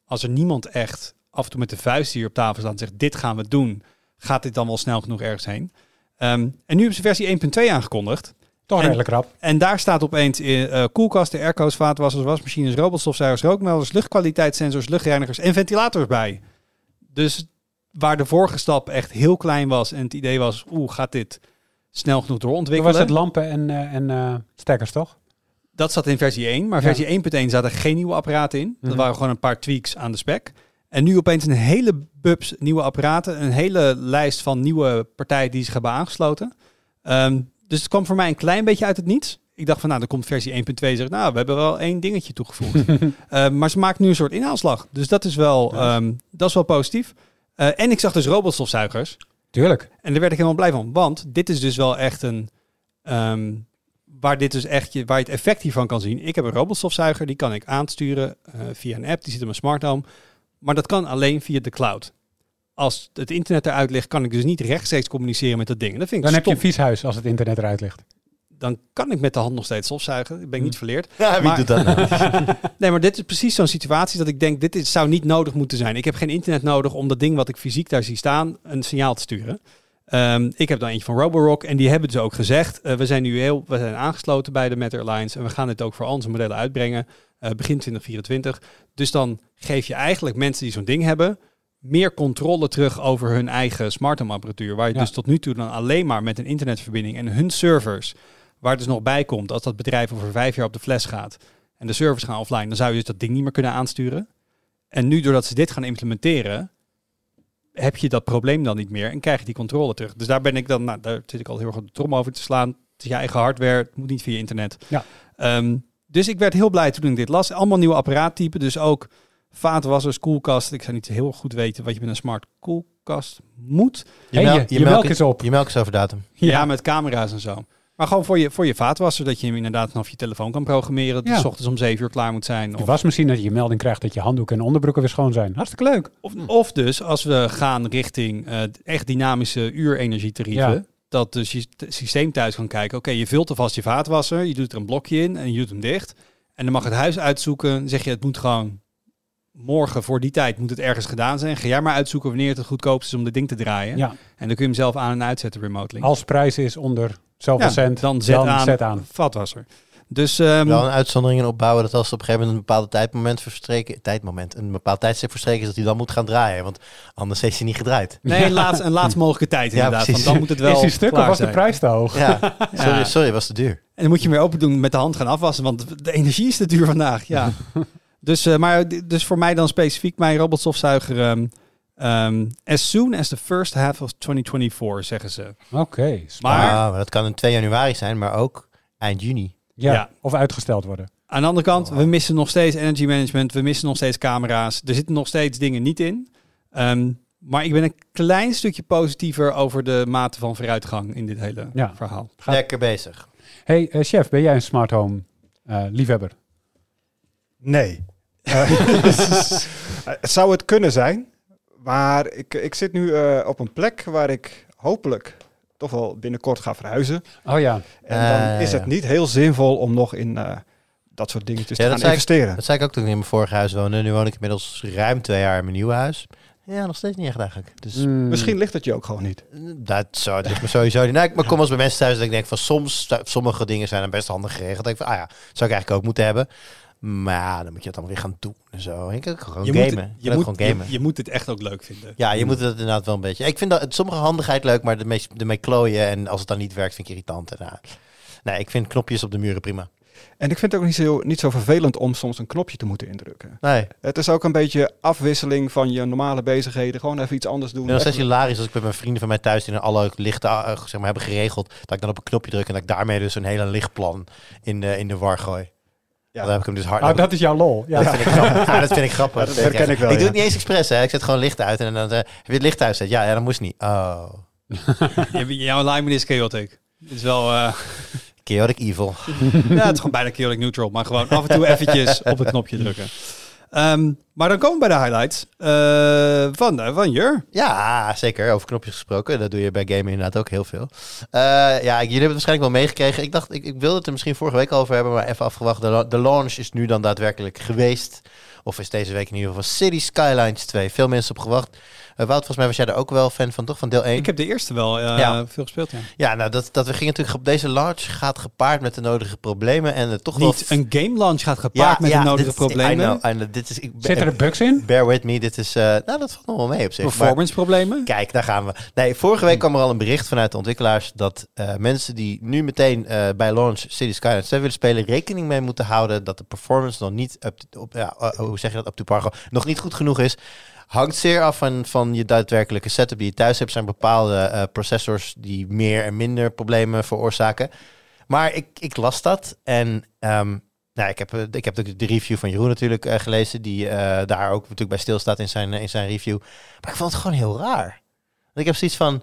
als er niemand echt af en toe met de vuist hier op tafel staat en zegt dit gaan we doen, gaat dit dan wel snel genoeg ergens heen? Ehm, en nu hebben ze versie 1.2 aangekondigd. Toch En- redelijk rap. En daar staat opeens in eh koelkasten, airco's, vaatwassers, wasmachines, robotstofzuigers, rookmelders, luchtkwaliteitssensors, luchtreinigers en ventilators bij. Dus waar de vorige stap echt heel klein was en het idee was, oeh, gaat dit snel genoeg Toen doorontwikkelen? was het lampen en, eh, en eh, stekkers, toch? Dat zat in versie 1, maar Ja. versie 1.1 zaten geen nieuwe apparaten in. Dat Mhm. waren gewoon een paar tweaks aan de spec. En nu opeens een hele bubs nieuwe apparaten, een hele lijst van nieuwe partijen die zich hebben aangesloten. Ehm, dus het kwam voor mij een klein beetje uit het niets. Ik dacht van, nou, dan komt versie 1.2 en zegt, nou, we hebben wel één dingetje toegevoegd. (laughs) Ehm, maar ze maakt nu een soort inhaalslag. Dus dat is wel, ehm, dat is wel positief. Eh, en ik zag dus robotstofzuigers. Tuurlijk. En daar werd ik helemaal blij van. Want dit is dus wel echt een. ehm, waar dit dus echt je, waar je het effect hiervan kan zien. Ik heb een robotstofzuiger, die kan ik aansturen eh, via een app. Die zit in mijn smart home. Maar dat kan alleen via de cloud. Als het internet eruit ligt, kan ik dus niet rechtstreeks communiceren met dat ding. Dat vind ik Dan heb je een vies huis als het internet eruit ligt. Dan kan ik met de hand nog steeds stofzuigen. Ik ben niet verleerd. Ja, wie Maar- doet dat nou? (laughs) Nee, maar dit is precies zo'n situatie dat ik denk, dit is, zou niet nodig moeten zijn. Ik heb geen internet nodig om dat ding wat ik fysiek daar zie staan, een signaal te sturen. Ehm, ik heb dan eentje van Roborock en die hebben dus ook gezegd, eh, we zijn nu heel, we zijn aangesloten bij de Met Airlines en we gaan dit ook voor onze modellen uitbrengen, eh, begin 2024. Dus dan geef je eigenlijk mensen die zo'n ding hebben, meer controle terug over hun eigen smart home apparatuur. Waar je Ja. dus tot nu toe dan alleen maar met een internetverbinding en hun servers, waar het dus nog bij komt als dat bedrijf over vijf jaar op de fles gaat, en de servers gaan offline, dan zou je dus dat ding niet meer kunnen aansturen. En nu, doordat ze dit gaan implementeren, heb je dat probleem dan niet meer en krijg je die controle terug. Dus daar ben ik dan, nou, daar zit ik al heel erg op de trom over te slaan. Het is je eigen hardware, het moet niet via internet. Ja. Ehm, dus ik werd heel blij toen ik dit las. Allemaal nieuwe apparaattypen, dus ook vaatwassers, koelkast. Ik zou niet heel goed weten wat je met een smart koelkast moet. Je, Hey, mel- je- je melk is op. Je melk is over datum. Ja, met camera's en zo. Maar gewoon voor je, voor je vaatwasser, dat je hem inderdaad vanaf je telefoon kan programmeren. Dat Ja. het 's ochtends om zeven uur klaar moet zijn. Je Of wasmachine dat je melding krijgt dat je handdoeken en onderbroeken weer schoon zijn. Hartstikke leuk. Of, of dus als we gaan richting eh, echt dynamische uurenergietarieven. Ja. Dat dus je systeem thuis kan kijken. Oké, je vult alvast je vaatwasser. Je doet er een blokje in en je doet hem dicht. En dan mag het huis uitzoeken. Dan zeg je het moet gewoon morgen voor die tijd moet het ergens gedaan zijn. Ga jij maar uitzoeken wanneer het het goedkoopst is om dit ding te draaien. Ja. En dan kun je hem zelf aan en uitzetten remotely. Als prijs is onder zoveel Ja, cent, dan zet aan, zet aan. vaatwasser. Dus ehm, Wel een uitzondering in opbouwen dat als op een gegeven moment een bepaald tijdmoment verstreken, tijdmoment, een bepaald tijdstip verstreken is, dat hij dan moet gaan draaien. Want anders heeft hij niet gedraaid. nee, een (laughs) laatste, een laatste mogelijke tijd Ja, inderdaad. precies. want dan moet het wel is die stuk of was de prijs te hoog? (laughs) Ja, sorry, sorry, was te duur. En dan moet je hem weer open doen met de hand gaan afwassen, want de energie is te duur vandaag. Ja. (laughs) dus, eh, maar dus voor mij dan specifiek mijn robotstofzuiger. ehm, ehm, as soon as the first half of 2024, zeggen ze. Oké. Maar- Ah, maar dat kan in 2 januari zijn, maar ook eind juni. ja. ja. Of uitgesteld worden. Aan de andere kant, we missen nog steeds energy management, we missen nog steeds camera's. Er zitten nog steeds dingen niet in. Ehm, maar ik ben een klein stukje positiever over de mate van vooruitgang in dit hele Ja. verhaal. Gaat- Lekker bezig. Hey eh, chef, ben jij een smart home eh, liefhebber? Nee. Eh, (laughs) het zou het kunnen zijn, maar ik, ik zit nu eh, op een plek waar ik hopelijk toch wel binnenkort ga verhuizen. Oh ja. En dan Eh, is het niet heel zinvol om nog in eh, dat soort dingetjes Ja, te dat gaan ik- investeren. Dat zei ik ook toen ik in mijn vorige huis woonde. Nu woon ik inmiddels ruim twee jaar in mijn nieuwe huis. Ja, nog steeds niet echt eigenlijk. Dus Mm. Misschien ligt het je ook gewoon niet. dat zou het me sowieso niet. Nou, ik maar kom als bij mensen thuis dat ik denk van soms, sommige dingen zijn dan best handig geregeld. Dan denk ik van, ah ja, zou ik eigenlijk ook moeten hebben. Maar dan moet je het allemaal weer gaan doen en zo. Ik kan gewoon Je gamen. moet, het- je, moet, gewoon gamen. je, je moet het echt ook leuk vinden. ja, je moet het inderdaad wel een beetje. Ik vind dat het, sommige handigheid leuk, maar ermee, ermee klooien en als het dan niet werkt, vind ik irritant. En, ja. Nee, ik vind knopjes op de muren prima. En ik vind het ook niet zo, niet zo vervelend om soms een knopje te moeten indrukken. Nee, Het is ook een beetje afwisseling van je normale bezigheden. Gewoon even iets anders doen. En nog steeds Even- hilarisch als ik met mijn vrienden van mij thuis die dan alle lichten eh, zeg maar, hebben geregeld. Dat ik dan op een knopje druk en dat ik daarmee dus een hele lichtplan in de, in de war gooi. Ja. Dan heb ik hem dus hard. Oh, dat is jouw lol. Ja. dat, vind ik grappig. (laughs) Ja, dat vind ik grappig. Ja, dat herken ik wel, Ik doe het niet eens expres. Hè. Ik zet gewoon licht uit en dan eh, heb je het licht uitzet. Ja, ja, dat moest niet. Oh. (laughs) Je- Jouw alignment is chaotic. Het is wel... eh, Chaotic Evil. (laughs) ja, het is gewoon bijna chaotic neutral. Maar gewoon af en toe eventjes op het knopje drukken. Ehm, maar dan komen we bij de highlights eh, van, eh, van Jur. Ja, zeker. Over knopjes gesproken. Dat doe je bij gamen inderdaad ook heel veel. Eh, ja, jullie hebben het waarschijnlijk wel meegekregen. Ik dacht, ik, ik wilde het er misschien vorige week over hebben, maar even afgewacht. De, de launch is nu dan daadwerkelijk geweest. Of is deze week in ieder geval City Skylines 2. Veel mensen op gewacht. Eh, Wout, volgens mij was jij er ook wel fan van, toch? Van deel 1? Ik heb de eerste wel eh, Ja. veel gespeeld, ja. Ja, nou, dat, dat we gingen natuurlijk op deze launch gaat gepaard met de nodige problemen. En het toch. Niet een game launch gaat gepaard met de nodige dit- problemen. I know, I know. dit is, ik, Zitten er bugs in? Bear with me, dit is... eh, nou, dat valt nog wel mee op zich. Performance problemen. Kijk, daar gaan we. Nee, vorige week kwam er al een bericht vanuit de ontwikkelaars dat eh, mensen die nu meteen eh, bij launch City Skylines 2 willen spelen, rekening mee moeten houden dat de performance nog niet up op, ja, eh, hoe zeg je dat, op to par, gewoon nog niet goed genoeg is. Hangt zeer af van, van je daadwerkelijke setup die je thuis hebt. Zijn bepaalde eh, processors die meer en minder problemen veroorzaken. Maar ik, ik las dat en ehm, nou, ik heb, eh, ik heb de, de review van Jeroen natuurlijk eh, gelezen, die daar ook natuurlijk bij stilstaat in zijn, in zijn review. Maar ik vond het gewoon heel raar. Want ik heb zoiets van,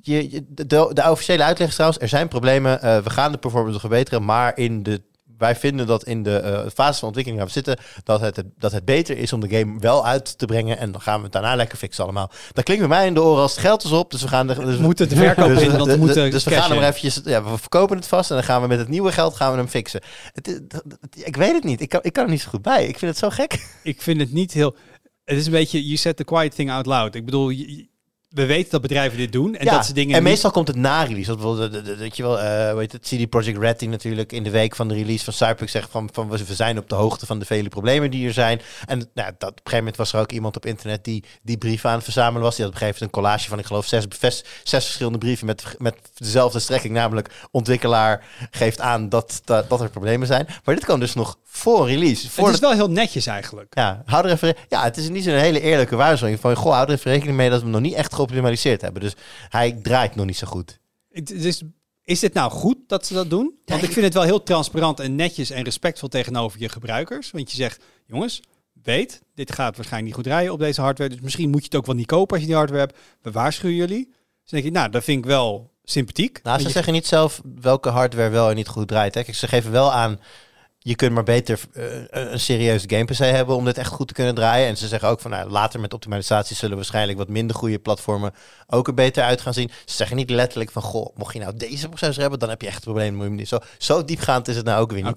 je, de, de, officiële uitleg is trouwens, er zijn problemen, we gaan de performance verbeteren, maar in de, wij vinden dat in de eh, fase van ontwikkeling waar we zitten, dat het, dat het beter is om de game wel uit te brengen en dan gaan we het daarna lekker fixen allemaal. Dat klinkt bij mij in de oren als het geld is op, dus we gaan... De, dus, We moeten de verkoop dus, in, want we de- moeten dus we gaan hem eventjes, ja, we verkopen het vast en dan gaan we met het nieuwe geld gaan we hem fixen. Het, ik weet het niet, ik kan, ik kan er niet zo goed bij. Ik vind het zo gek. Ik vind het niet heel... Het is een beetje, you said the quiet thing out loud. Ik bedoel, je- we weten dat bedrijven dit doen en ja, dat ze dingen en niet- meestal komt het na release. Bijvoorbeeld, weet je wel, eh hoe heet het, CD Projekt Red die natuurlijk in de week van de release van Cyberpunk zegt van, van we zijn op de hoogte van de vele problemen die er zijn. En nou, dat, op een gegeven moment was er ook iemand op internet die die brieven aan het verzamelen was. Die had op een gegeven moment een collage van, ik geloof, zes, zes, zes verschillende brieven met, met dezelfde strekking. Namelijk, ontwikkelaar geeft aan dat, dat, dat er problemen zijn. Maar dit kwam dus nog voor release. Voor Het is wel heel netjes eigenlijk. ja, hou er even, ja, het is zin een hele eerlijke waarschuwing van, goh, hou er even rekening mee dat we nog niet echt geoptimaliseerd hebben. Dus hij draait nog niet zo goed. Het is, is dit nou goed dat ze dat doen? Want ik vind het wel heel transparant en netjes en respectvol tegenover je gebruikers. Want je zegt, jongens, weet, dit gaat waarschijnlijk niet goed rijden op deze hardware. Dus misschien moet je het ook wel niet kopen als je die hardware hebt. We waarschuwen jullie. Dus denk ik, nou, dat vind ik wel sympathiek. Nou, ze je- zeggen niet zelf welke hardware wel en niet goed draait. Hè. Kijk, ze geven wel aan, je kunt maar beter eh, een serieuze game PC hebben om dit echt goed te kunnen draaien. En ze zeggen ook van, nou, later met optimalisatie zullen waarschijnlijk wat minder goede platformen ook er beter uit gaan zien. Ze zeggen niet letterlijk van, goh, mocht je nou deze processor hebben, dan heb je echt een probleem. Moet je niet- Zo, zo diepgaand is het nou ook weer niet.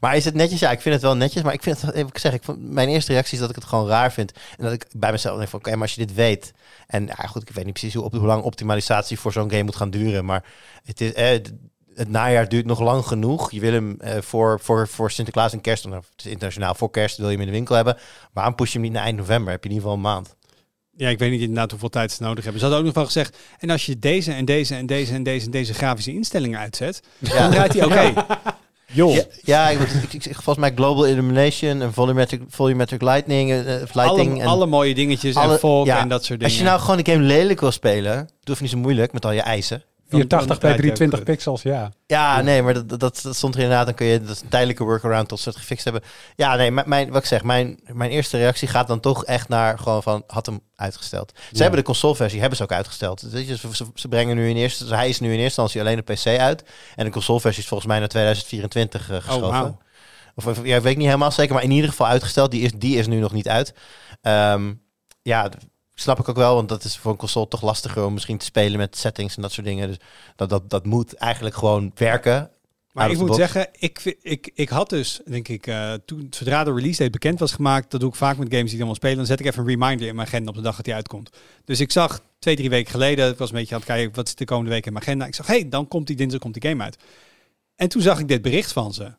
Maar is het netjes? Ja, ik vind het wel netjes. Maar ik vind het, even zeg, ik vond, mijn eerste reactie is dat ik het gewoon raar vind. En dat ik bij mezelf denk van, oké, maar als je dit weet. En ja, goed, ik weet niet precies hoe, op, hoe lang optimalisatie voor zo'n game moet gaan duren. Maar het is, eh, het najaar duurt nog lang genoeg. Je wil hem eh, voor, voor, voor Sinterklaas en kerst, of internationaal, voor kerst wil je hem in de winkel hebben. Waarom push je hem niet naar eind november? Heb je in ieder geval een maand. Ja, ik weet niet inderdaad hoeveel tijd ze nodig hebben. Ze hadden ook nog wel gezegd, en als je deze en deze en deze en deze en deze grafische instellingen uitzet, dan draait hij (laughs) oké. Joh, Ja, ja ik, ik, volgens mij Global Illumination en Volumetric, volumetric Lightning, eh, eh, Lighting. alle, en alle mooie dingetjes alle- en volk ja, en dat soort dingen. Als je nou gewoon de game lelijk wil spelen, doe het niet zo moeilijk met al je eisen. Dan- 84 dan bij draait hij ook 320 goed. pixels, ja. Ja, nee, maar dat, dat, dat stond er inderdaad. Dan kun je, dat is een tijdelijke workaround tot ze het gefixt hebben. Ja, nee, mijn- mijn, wat ik zeg, mijn, mijn eerste reactie gaat dan toch echt naar gewoon van, had hem uitgesteld. Ze Ja. hebben de consoleversie, hebben ze ook uitgesteld. Weet je, ze, brengen nu in eerste, hij is nu in eerste instantie alleen op PC uit. En de consoleversie is volgens mij naar 2024 eh, geschoven. Oh, wauw. Of, of- ja, weet ik niet helemaal zeker, maar in ieder geval uitgesteld. Die is, die is nu nog niet uit. Ehm, ja, snap ik ook wel, want dat is voor een console toch lastiger om misschien te spelen met settings en dat soort dingen. Dus dat, dat, dat moet eigenlijk gewoon werken. Maar ik moet box. zeggen, ik, ik, ik had dus, denk ik, eh, toen zodra de release date bekend was gemaakt, dat doe ik vaak met games die ik allemaal spelen, dan zet ik even een reminder in mijn agenda op de dag dat die uitkomt. Dus ik zag twee, drie weken geleden, ik was een beetje aan het kijken, wat is de komende week in mijn agenda. Ik zag, hé, hey, dan komt die dinsdag komt die game uit. En toen zag ik dit bericht van ze. En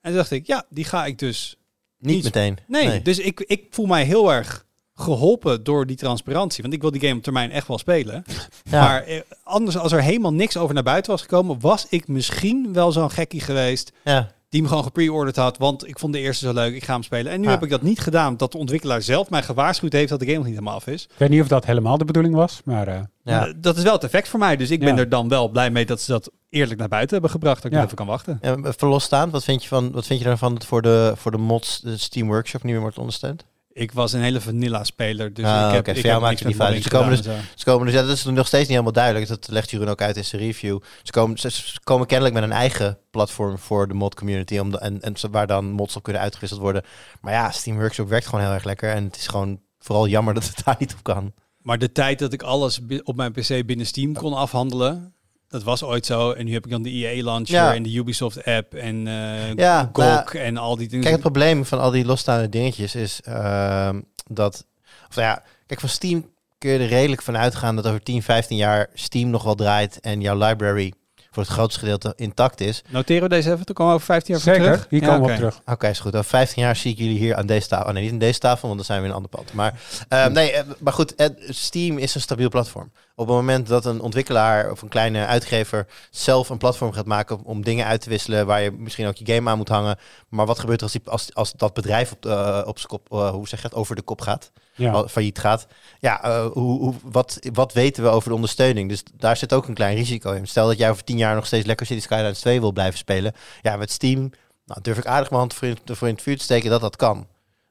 toen dacht ik, ja, die ga ik dus Niet Niet- meteen. Nee, dus ik, ik voel mij heel erg geholpen door die transparantie. Want ik wil die game op termijn echt wel spelen. (laughs) Ja. Maar eh, anders, als er helemaal niks over naar buiten was gekomen, was ik misschien wel zo'n gekkie geweest ja. die me gewoon gepreorderd had. Want ik vond de eerste zo leuk, ik ga hem spelen. En nu Ja. heb ik dat niet gedaan, dat de ontwikkelaar zelf mij gewaarschuwd heeft dat de game nog niet helemaal af is. Ik weet niet of dat helemaal de bedoeling was, maar eh, Ja. Eh, dat is wel het effect voor mij. Dus ik ben er dan wel blij mee dat ze dat eerlijk naar buiten hebben gebracht. Dat ik even kan wachten. En voor losstaan, wat vind je, van, wat vind je ervan dat voor de, voor de mods de Steam Workshop niet meer wordt ondersteund? Ik was een hele vanilla speler, dus Ah, ik heb, ik heb maakt niet uit. modding Ze komen zo. Ze komen dus, ja, dat is nog steeds niet helemaal duidelijk. Dat legt Jeroen ook uit in zijn review. Ze komen, ze, komen kennelijk met een eigen platform voor de mod community. Om de, en, en ze- waar dan mods op kunnen uitgewisseld worden. Maar ja, Steam Workshop werkt gewoon heel erg lekker. En het is gewoon vooral jammer dat het (laughs) daar niet op kan. Maar de tijd dat ik alles op mijn PC binnen Steam kon afhandelen, dat was ooit zo. En nu heb ik dan de EA Launcher Ja. en de Ubisoft app en eh Ja, GOG nou, en al die dingen. Kijk, het probleem van al die losstaande dingetjes is ehm, dat... Of nou ja, kijk, van Steam kun je er redelijk van uitgaan dat over 10, 15 jaar Steam nog wel draait en jouw library voor het grootste gedeelte intact is. Noteren we deze even, toen komen we over 15 jaar Zeker, terug. hier Ja, komen we op terug. Oké, is goed. Over 15 jaar zie ik jullie hier aan deze tafel. Oh nee, niet aan deze tafel, want dan zijn we in een ander pad. Maar, eh, nee, eh, maar goed, eh, Steam is een stabiel platform. Op het moment dat een ontwikkelaar of een kleine uitgever zelf een platform gaat maken om, dingen uit te wisselen waar je misschien ook je game aan moet hangen. Maar wat gebeurt er als, die, als, als dat bedrijf op, eh, op zijn kop, eh, hoe zeg je het, over de kop gaat? Ja. failliet gaat. Ja, eh, hoe, hoe, wat, wat weten we over de ondersteuning? Dus daar zit ook een klein risico in. Stel dat jij over tien jaar nog steeds lekker City Skylines 2 wil blijven spelen. Ja, met Steam nou, durf ik aardig mijn hand voor in, voor in het vuur te steken dat dat kan.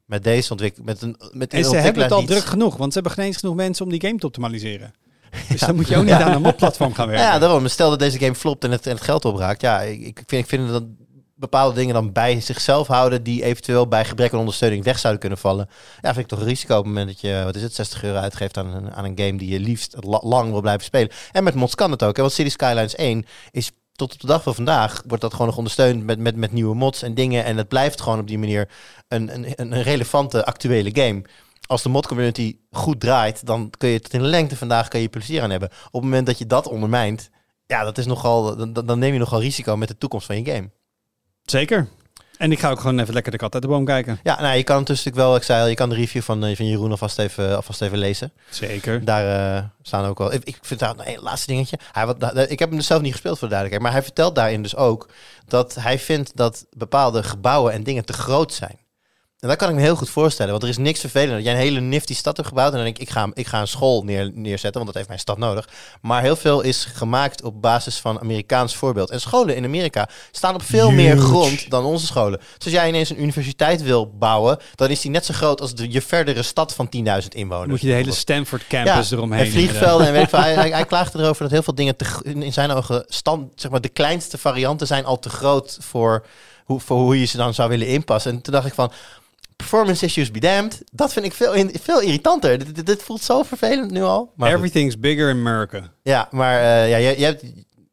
Met deze ontwikkeling. Met een, met En ze hebben het al druk genoeg, want ze hebben geen eens genoeg mensen om die game te optimaliseren. (laughs) Dus dan moet je ook niet aan een modplatform gaan werken. Ja, daarom. Stel dat deze game flopt en het, en het geld opraakt. Ja, ik, ik vind, ik vind dat bepaalde dingen dan bij zichzelf houden die eventueel bij gebrek aan ondersteuning weg zouden kunnen vallen. Ja, vind ik toch een risico op het moment dat je, wat is het, 60 euro uitgeeft aan een, aan een game die je liefst la- lang wil blijven spelen. En met mods kan het ook. Hè? Want City Skylines 1 is tot op de dag van vandaag wordt dat gewoon nog ondersteund met, met, met nieuwe mods en dingen. En het blijft gewoon op die manier een, een, een relevante actuele game. Als de mod community goed draait, dan kun je tot in de lengte vandaag kun je plezier aan hebben. Op het moment dat je dat ondermijnt, ja, dat is nogal, dan, dan neem je nogal risico met de toekomst van je game. Zeker. En ik ga ook gewoon even lekker de kat uit de boom kijken. Ja, nou, je kan tussen wel, ik zei al, je kan de review van, eh, van Jeroen alvast even, alvast even lezen. Zeker. Daar eh, staan ook wel. Ik, ik vind daar een laatste dingetje. Hij, wat, ik heb hem dus zelf niet gespeeld voor de duidelijkheid, maar hij vertelt daarin dus ook dat hij vindt dat bepaalde gebouwen en dingen te groot zijn. En dat kan ik me heel goed voorstellen, want er is niks vervelender. Dat jij een hele nifty stad hebt gebouwd en dan denk ik, ik ga, ik ga een school neer, neerzetten, want dat heeft mijn stad nodig. Maar heel veel is gemaakt op basis van Amerikaans voorbeeld. En scholen in Amerika staan op veel meer grond dan onze scholen. Dus als jij ineens een universiteit wil bouwen, dan is die net zo groot als de, je verdere stad van 10.000 inwoners. Moet je de hele Stanford campus eromheen. En vliegvelden en weet ik (laughs) veel. Hij, hij, hij klaagde erover dat heel veel dingen te, in zijn ogen stand, zeg maar, de kleinste varianten zijn al te groot voor hoe, voor hoe je ze dan zou willen inpassen. En toen dacht ik van, performance issues be damned. Dat vind ik veel, in, veel irritanter. Dit, dit, dit voelt zo vervelend nu al. Maar goed. Everything's bigger in America. Ja, maar eh, ja, je, je hebt,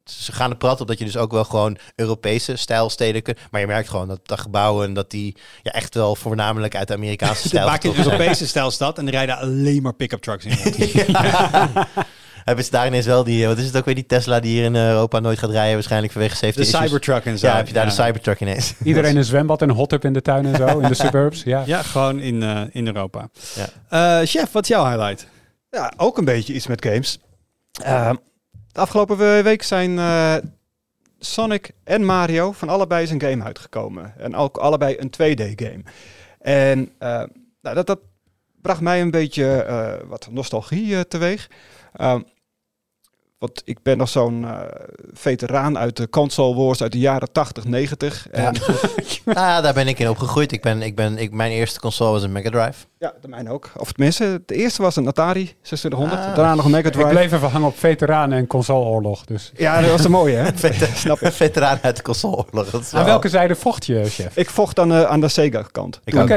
ze gaan er prat op dat je dus ook wel gewoon Europese stijlsteden kunt. Maar je merkt gewoon dat de gebouwen, dat die ja, echt wel voornamelijk uit de Amerikaanse (laughs) Ze stijl maken een getrokken zijn. Europese stijlstad en er rijden alleen maar pick-up trucks in. (laughs) (laughs) Hebben ze daar ineens wel die, eh, wat is het ook weer, die Tesla die hier in Europa nooit gaat rijden, waarschijnlijk vanwege safety De issues. Cybertruck en zo. Ja, heb je daar de Cybertruck ineens. (laughs) Iedereen een zwembad en hot tub in de tuin en zo, in de (laughs) suburbs. Ja. Ja, gewoon in, eh, in Europa. Ja. Eh, chef, wat is jouw highlight? Ja, ook een beetje iets met games. Eh, de afgelopen we- week zijn eh, Sonic en Mario van allebei een game uitgekomen. En ook allebei een 2D-game. En eh, nou, dat, dat bracht mij een beetje eh, wat nostalgie eh, teweeg. Ehm, want ik ben nog zo'n eh, veteraan uit de console wars uit de jaren 80, 90. En Ja. Nou ja, daar ben ik in opgegroeid. Ik ben, ik ben, ik, mijn eerste console was een Mega Drive. Ja, de mijne ook. Of tenminste, de eerste was een Atari 2600. Ah. daarna nog een Mega Ik Drive. bleef even hangen op veteranen en consoleoorlog. Dus. Ja, dat was de mooie, hè? (laughs) (laughs) Snap je? Een veteraan uit de consoleoorlog. Dat Aan wel- welke zijde vocht je, chef? Ik vocht aan de, aan de Sega-kant. Ik ik ook,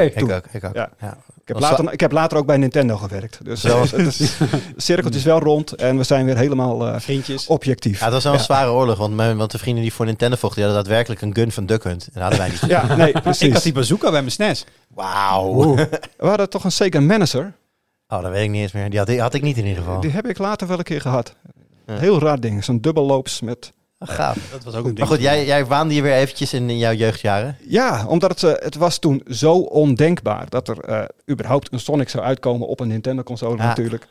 ik ook. Ja. Ja. Ik heb, later, ik heb later ook bij Nintendo gewerkt. Dus Zo. het is, het cirkeltje is wel rond en we zijn weer helemaal eh, Vriendjes. objectief. Ja, het was wel een zware oorlog, want, mijn, want de vrienden die voor Nintendo vochten, die hadden daadwerkelijk een gun van Duck Hunt. En dat hadden wij niet. Ja, nee, (laughs) Ik had precies. die bazooka bij mijn SNES. Wauw. We hadden toch een Sega Manager. Oh, dat weet ik niet eens meer. Die had, die had ik niet in ieder geval. Die heb ik later wel een keer gehad. Ja. Heel raar ding. Zo'n dubbelloops met... Gaaf. Dat was ook een ding. Maar goed, jij, jij waande je weer eventjes in, in jouw jeugdjaren. Ja, omdat het, eh, het was toen zo ondenkbaar dat er eh, überhaupt een Sonic zou uitkomen op een Nintendo-console Ja. natuurlijk.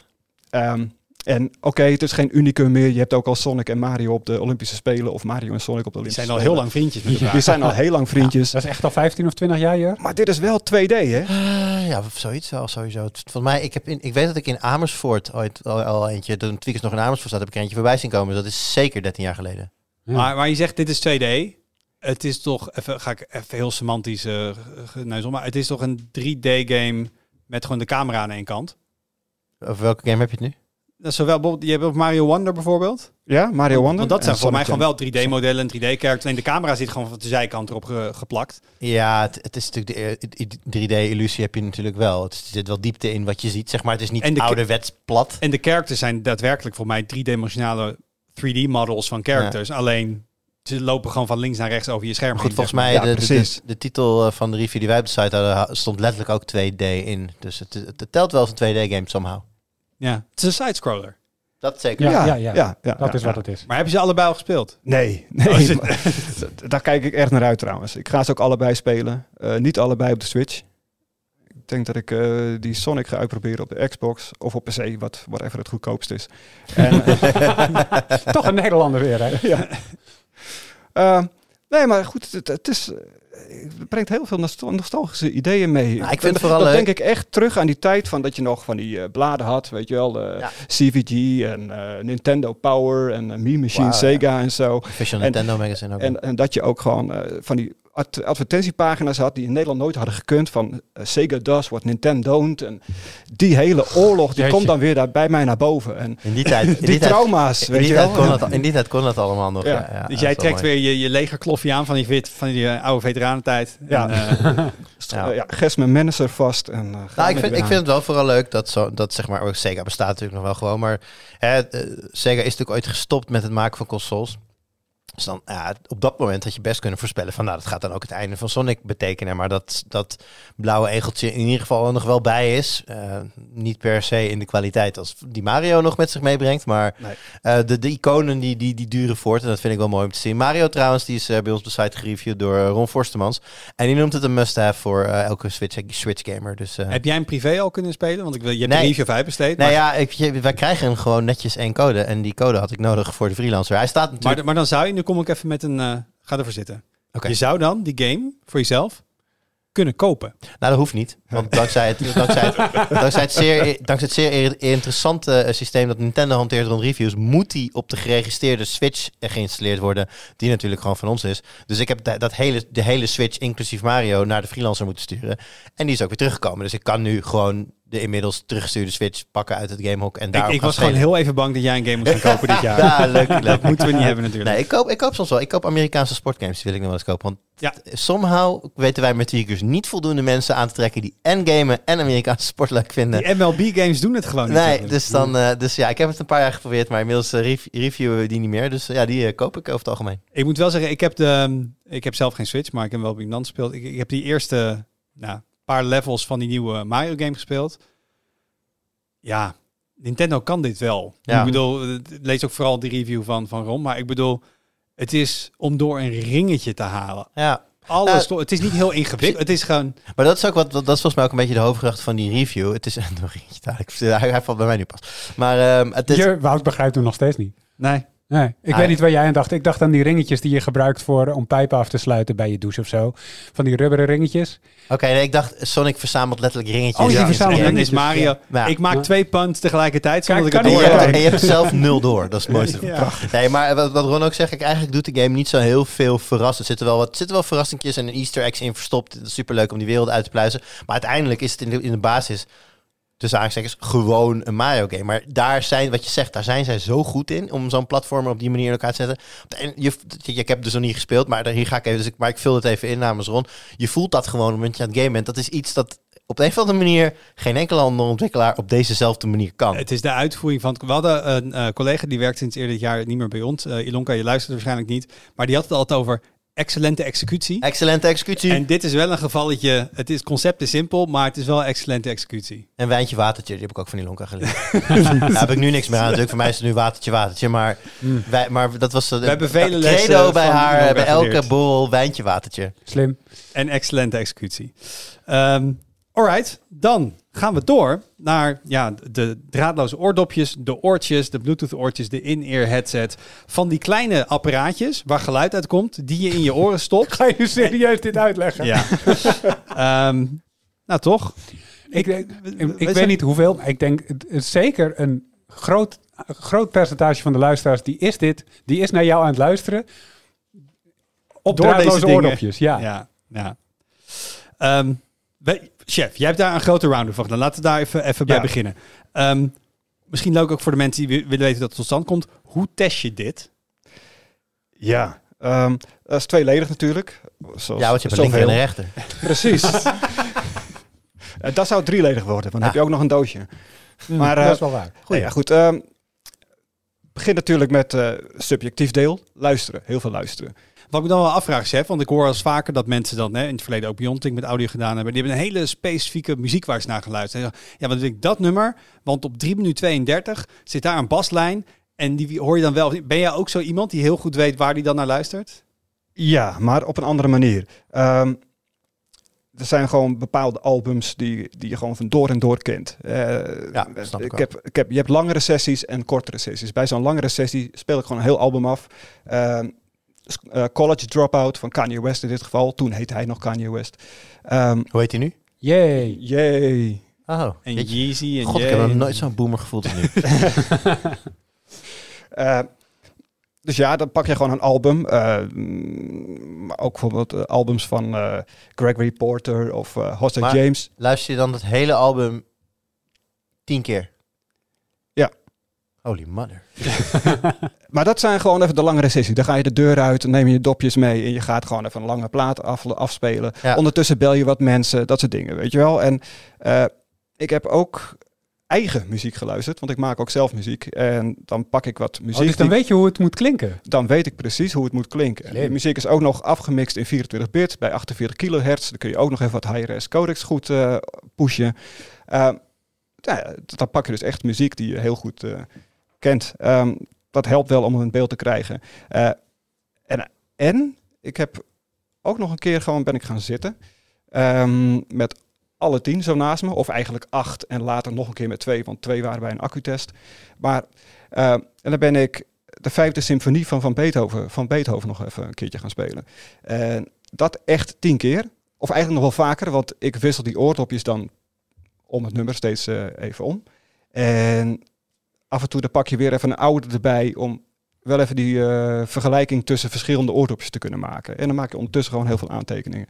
Ehm, en oké, het is geen unicum meer. Je hebt ook al Sonic en Mario op de Olympische Spelen of Mario en Sonic op de Die Olympische zijn al Spelen. heel lang vriendjes met elkaar. Die zijn al heel lang vriendjes. Dat is echt al 15 of 20 jaar, ja? Maar dit is wel 2D, hè? Eh, ja, zoiets wel, sowieso. Het- Volgens mij, ik, heb in, ik weet dat ik in Amersfoort ooit al, al eentje, toen Tweakers nog in Amersfoort zat, heb ik er eentje voorbij zien komen. Dus dat is zeker 13 jaar geleden. Ja. Maar, maar je zegt dit is 2D. Het is toch, even, ga ik even heel semantisch neuzel, maar het is toch een 3D-game met gewoon de camera aan één kant. Over welke game heb je het nu? Zowel, bijvoorbeeld- je hebt ook Mario Wonder bijvoorbeeld. Ja, Mario Wonder. Want dat zijn voor mij gewoon wel 3D-modellen en 3D-characters. Alleen de camera zit gewoon van de zijkant erop ge- geplakt. Ja, het, het is natuurlijk de 3D-illusie heb je natuurlijk wel. Het is- zit wel diepte in wat je ziet, zeg maar. Het is niet En de ouderwets plat. En de characters zijn daadwerkelijk voor mij driedimensionale 3D-models van characters. Alleen ze lopen gewoon van links naar rechts over je scherm. Maar goed, volgens mij Ja, de, de, precies. de, de titel eh, van de review die wij op de site hadden, ha- stond letterlijk ook 2D in. Dus het, het, het telt wel als een 2D-game somehow. Ja, het is een sidescroller. Dat zeker. Ja, Ja, ja, ja. ja, ja, Dat ja, is wat het is. Maar hebben ze allebei al gespeeld? Nee, (laughs) Oh, nee. het- maar- (laughs) daar kijk ik echt naar uit trouwens. Ik ga ze ook allebei spelen. Eh, niet allebei op de Switch. Ik denk dat ik eh, die Sonic ga uitproberen op de Xbox of op PC, wat whatever het goedkoopst is. En, (laughs) Toch een Nederlander weer, hè? ja. Eh, nee, maar goed, het, het is, eh, het brengt heel veel nostal- nostalgische ideeën mee. Nou, ik vind het vooral dat denk ik echt terug aan die tijd van dat je nog van die eh, bladen had, weet je wel, Ja. CVG en eh, Nintendo Power en Me Machine, ja. Sega en zo. Official En- Nintendo Magazine ook. En, en dat je ook gewoon van die advertentiepagina's had die in Nederland nooit hadden gekund. Van eh, Sega does what Nintendo don't. En die hele oorlog die Jeetje. komt dan weer daar bij mij naar boven. En in die tijd, in (laughs) die, trauma's, in weet die je tijd wel. kon dat, in die tijd kon dat allemaal nog. Ja. Ja. Ja, dus dat jij trekt mooi. weer je, je legerklofje aan van die, wit, van die eh, oude veteranentijd. Ja. En, eh, (laughs) (laughs) Ja. ja. ja, Gesme Manager vast. En, eh, ga Nou, ik met vind, ik vind het wel vooral leuk dat, zo, dat zeg maar, ook Sega bestaat natuurlijk nog wel gewoon, maar hè, Sega is natuurlijk ooit gestopt met het maken van consoles. Dus dan, ja, op dat moment had je best kunnen voorspellen van, nou, dat gaat dan ook het einde van Sonic betekenen. Maar dat dat blauwe egeltje in ieder geval er nog wel bij is. Eh, niet per se in de kwaliteit als die Mario nog met zich meebrengt, maar Nee. eh, de, de iconen die, die, die duren voort. En dat vind ik wel mooi om te zien. Mario trouwens, die is eh, bij ons op de site gereviewd door Ron Forstemans. En die noemt het een must-have voor elke Switch, Switch gamer. Dus, heb jij hem privé al kunnen spelen? Want ik wil, je hebt Nee. de review of uitbesteed. nou maar, ja, ik, wij krijgen gewoon netjes één code. En die code had ik nodig voor de freelancer. Hij staat natuurlijk... maar, maar dan zou je, nu kom ik even met een, eh, ga ervoor zitten. Oké. Je zou dan die game voor jezelf kunnen kopen. Nou, dat hoeft niet. Want dankzij het, (laughs) dankzij het, dankzij het zeer, dankzij het zeer interessante eh, systeem dat Nintendo hanteert rond reviews, moet die op de geregistreerde Switch geïnstalleerd worden. Die natuurlijk gewoon van ons is. Dus ik heb da- dat hele, de hele Switch, inclusief Mario, naar de freelancer moeten sturen. En die is ook weer teruggekomen. Dus ik kan nu gewoon de inmiddels teruggestuurde Switch pakken uit het gamehok en Ik, daarop ik was gewoon heel even bang dat jij een game moest gaan kopen dit jaar. (laughs) Ja, leuk, leuk. Dat moeten we niet hebben natuurlijk. Nee, ik koop, ik koop soms wel. Ik koop Amerikaanse sportgames, die wil ik nog wel eens kopen. Want Ja. somehow weten wij met Tweakers niet voldoende mensen aan te trekken die en gamen en Amerikaanse (laughs) sport leuk vinden. Die MLB-games doen het gewoon niet. Nee, dus, dan, eh, dus ja, ik heb het een paar jaar geprobeerd, maar inmiddels eh, rev- reviewen we die niet meer. Dus eh, ja, die koop ik over het algemeen. Ik moet wel zeggen, ik heb, de, ik heb zelf geen Switch, maar ik heb wel Nant gespeeld. Ik, ik heb die eerste nou, paar levels van die nieuwe Mario game gespeeld. Ja, Nintendo kan dit wel. Ja. Ik bedoel, lees ook vooral die review van, van Ron. Maar ik bedoel, het is om door een ringetje te halen. Ja, Alles, Nou, sto- het is niet heel ingewikkeld. Het is gewoon, maar dat is ook wat, dat is volgens mij ook een beetje de hoofdgedachte van die review. Het is (laughs) een. Hij, hij valt bij mij nu pas. Maar ehm, het is, Je, Wout begrijpt hem nog steeds niet. nee. Nee, ik Ah, weet niet waar jij aan dacht. Ik dacht aan die ringetjes die je gebruikt voor om pijpen af te sluiten bij je douche of zo. Van die rubberen ringetjes. Oké, nee, ik dacht Sonic verzamelt letterlijk ringetjes. Oh, die Ja. verzamelt En dan is ringetjes, Mario, Ja. ik maak Ja. twee punts tegelijkertijd zonder ik kan het door hebt, en je hebt zelf nul door. Dat is het mooiste. Ja. Nee, maar wat, wat Ron ook zegt, kijk, eigenlijk doet de game niet zo heel veel verrassend. Er zitten wel wat er zitten wel verrassingjes en een easter eggs in verstopt. Het is superleuk om die wereld uit te pluizen. Maar uiteindelijk is het in de, in de basis, tussen aanstekens, gewoon een Mario game. Maar daar zijn, wat je zegt, daar zijn zij zo goed in om zo'n platformer op die manier in elkaar te zetten. En je, ik heb dus nog niet gespeeld, maar hier ga ik even, dus ik, maar ik vul het even in namens Ron. Je voelt dat gewoon dat je aan het game bent. Dat is iets dat op een of andere manier geen enkele andere ontwikkelaar op dezezelfde manier kan. Het is de uitvoering van... We hadden een eh, collega die werkt sinds eerder dit jaar niet meer bij ons. Eh, Ilonka, je luistert waarschijnlijk niet. Maar die had het altijd over excellente executie. Excellente executie. En dit is wel een gevalletje... Het is, concept is simpel, maar het is wel excellente executie. En wijntje watertje, die heb ik ook van die lonka geleerd. (laughs) Daar heb ik nu niks meer aan. Natuurlijk, voor mij is het nu watertje, watertje. Maar, wij, maar dat was... We hebben vele credo lessen bij haar, Ilonka bij elke borrel, wijntje, watertje. Slim. En excellente executie. Ehm alright, dan gaan we door naar ja, de draadloze oordopjes, de oortjes, de Bluetooth oortjes, de in-ear headset. Van die kleine apparaatjes waar geluid uit komt, die je in je oren stopt. (laughs) Ga je serieus dit uitleggen? Ja. (laughs) Ehm, nou toch? Ik, denk- ik, we ik weet niet hoeveel, maar ik denk het zeker een groot, groot percentage van de luisteraars die is dit, die is naar jou aan het luisteren. Op Door deze oordopjes, ja. Ja, ja. Ehm, chef, jij hebt daar een grote round van gedaan. Laten we daar even, even bij beginnen. Ehm, misschien leuk ook voor de mensen die wi- willen weten dat het tot stand komt. Hoe test je dit? Ja, ehm, dat is tweeledig natuurlijk. Zoals, Ja, want je hebt een linker en rechter. (laughs) (laughs) Precies. Eh, dat zou drieledig worden, want dan heb je ook nog een doosje. Maar, eh, dat is wel waar. Goed, ja, goed. ehm, begin natuurlijk met eh, subjectief deel. Luisteren, heel veel luisteren. Wat ik dan wel afvraag, chef, want ik hoor als vaker dat mensen dan hè, in het verleden ook Beyonding met audio gedaan hebben. Die hebben een hele specifieke muziek waar ze naar geluisterd. Ja, wat vind ik dat nummer? Want op 3 minuten 32 zit daar een baslijn. En die hoor je dan wel. Ben jij ook zo iemand die heel goed weet waar die dan naar luistert? Ja, maar op een andere manier. Ehm, er zijn gewoon bepaalde albums die, die je gewoon van door en door kent. Eh, Ja, snap ik heb, ik heb, je hebt langere sessies en kortere sessies. Bij zo'n langere sessie speel ik gewoon een heel album af. Ehm, eh, College Dropout van Kanye West in dit geval. Toen heette hij nog Kanye West. Ehm Hoe heet hij nu? Yay. yay. Oh, En. Yeezy en God, ik heb nog nooit zo'n boomer gevoeld als nu. (laughs) Eh, dus ja, dan pak je gewoon een album. eh, mm, ook bijvoorbeeld albums van eh, Gregory Porter of eh Hosta Maar- James. Luister je dan het hele album tien keer? Holy mother. (laughs) Maar dat zijn gewoon even de langere sessies. Dan ga je de deur uit, neem je je dopjes mee en je gaat gewoon even een lange plaat af, afspelen. Ja. Ondertussen bel je wat mensen, dat soort dingen, weet je wel. En eh, ik heb ook eigen muziek geluisterd, want ik maak ook zelf muziek. En dan pak ik wat muziek. Oh, dus dan weet je hoe het moet klinken. dan weet ik precies hoe het moet klinken. Slim. muziek is ook nog afgemixt in 24 bit bij 48 kilohertz. Dan kun je ook nog even wat high-res codecs goed eh, pushen. Ehm, nou ja, dan pak je dus echt muziek die je heel goed eh, kent. Ehm, dat helpt wel om een beeld te krijgen. Eh, en, en ik heb ook nog een keer gewoon ben ik gaan zitten ehm, met alle tien zo naast me, of eigenlijk acht en later nog een keer met twee, want twee waren bij een accutest. Maar eh, en dan ben ik de vijfde symfonie van, van, Beethoven, van Beethoven nog even een keertje gaan spelen. En dat echt tien keer, of eigenlijk nog wel vaker, want ik wissel die oordopjes dan om het nummer steeds eh, even om. En af en toe dan pak je weer even een oude erbij om wel even die eh, vergelijking tussen verschillende oordopjes te kunnen maken. En dan maak je ondertussen gewoon heel veel aantekeningen.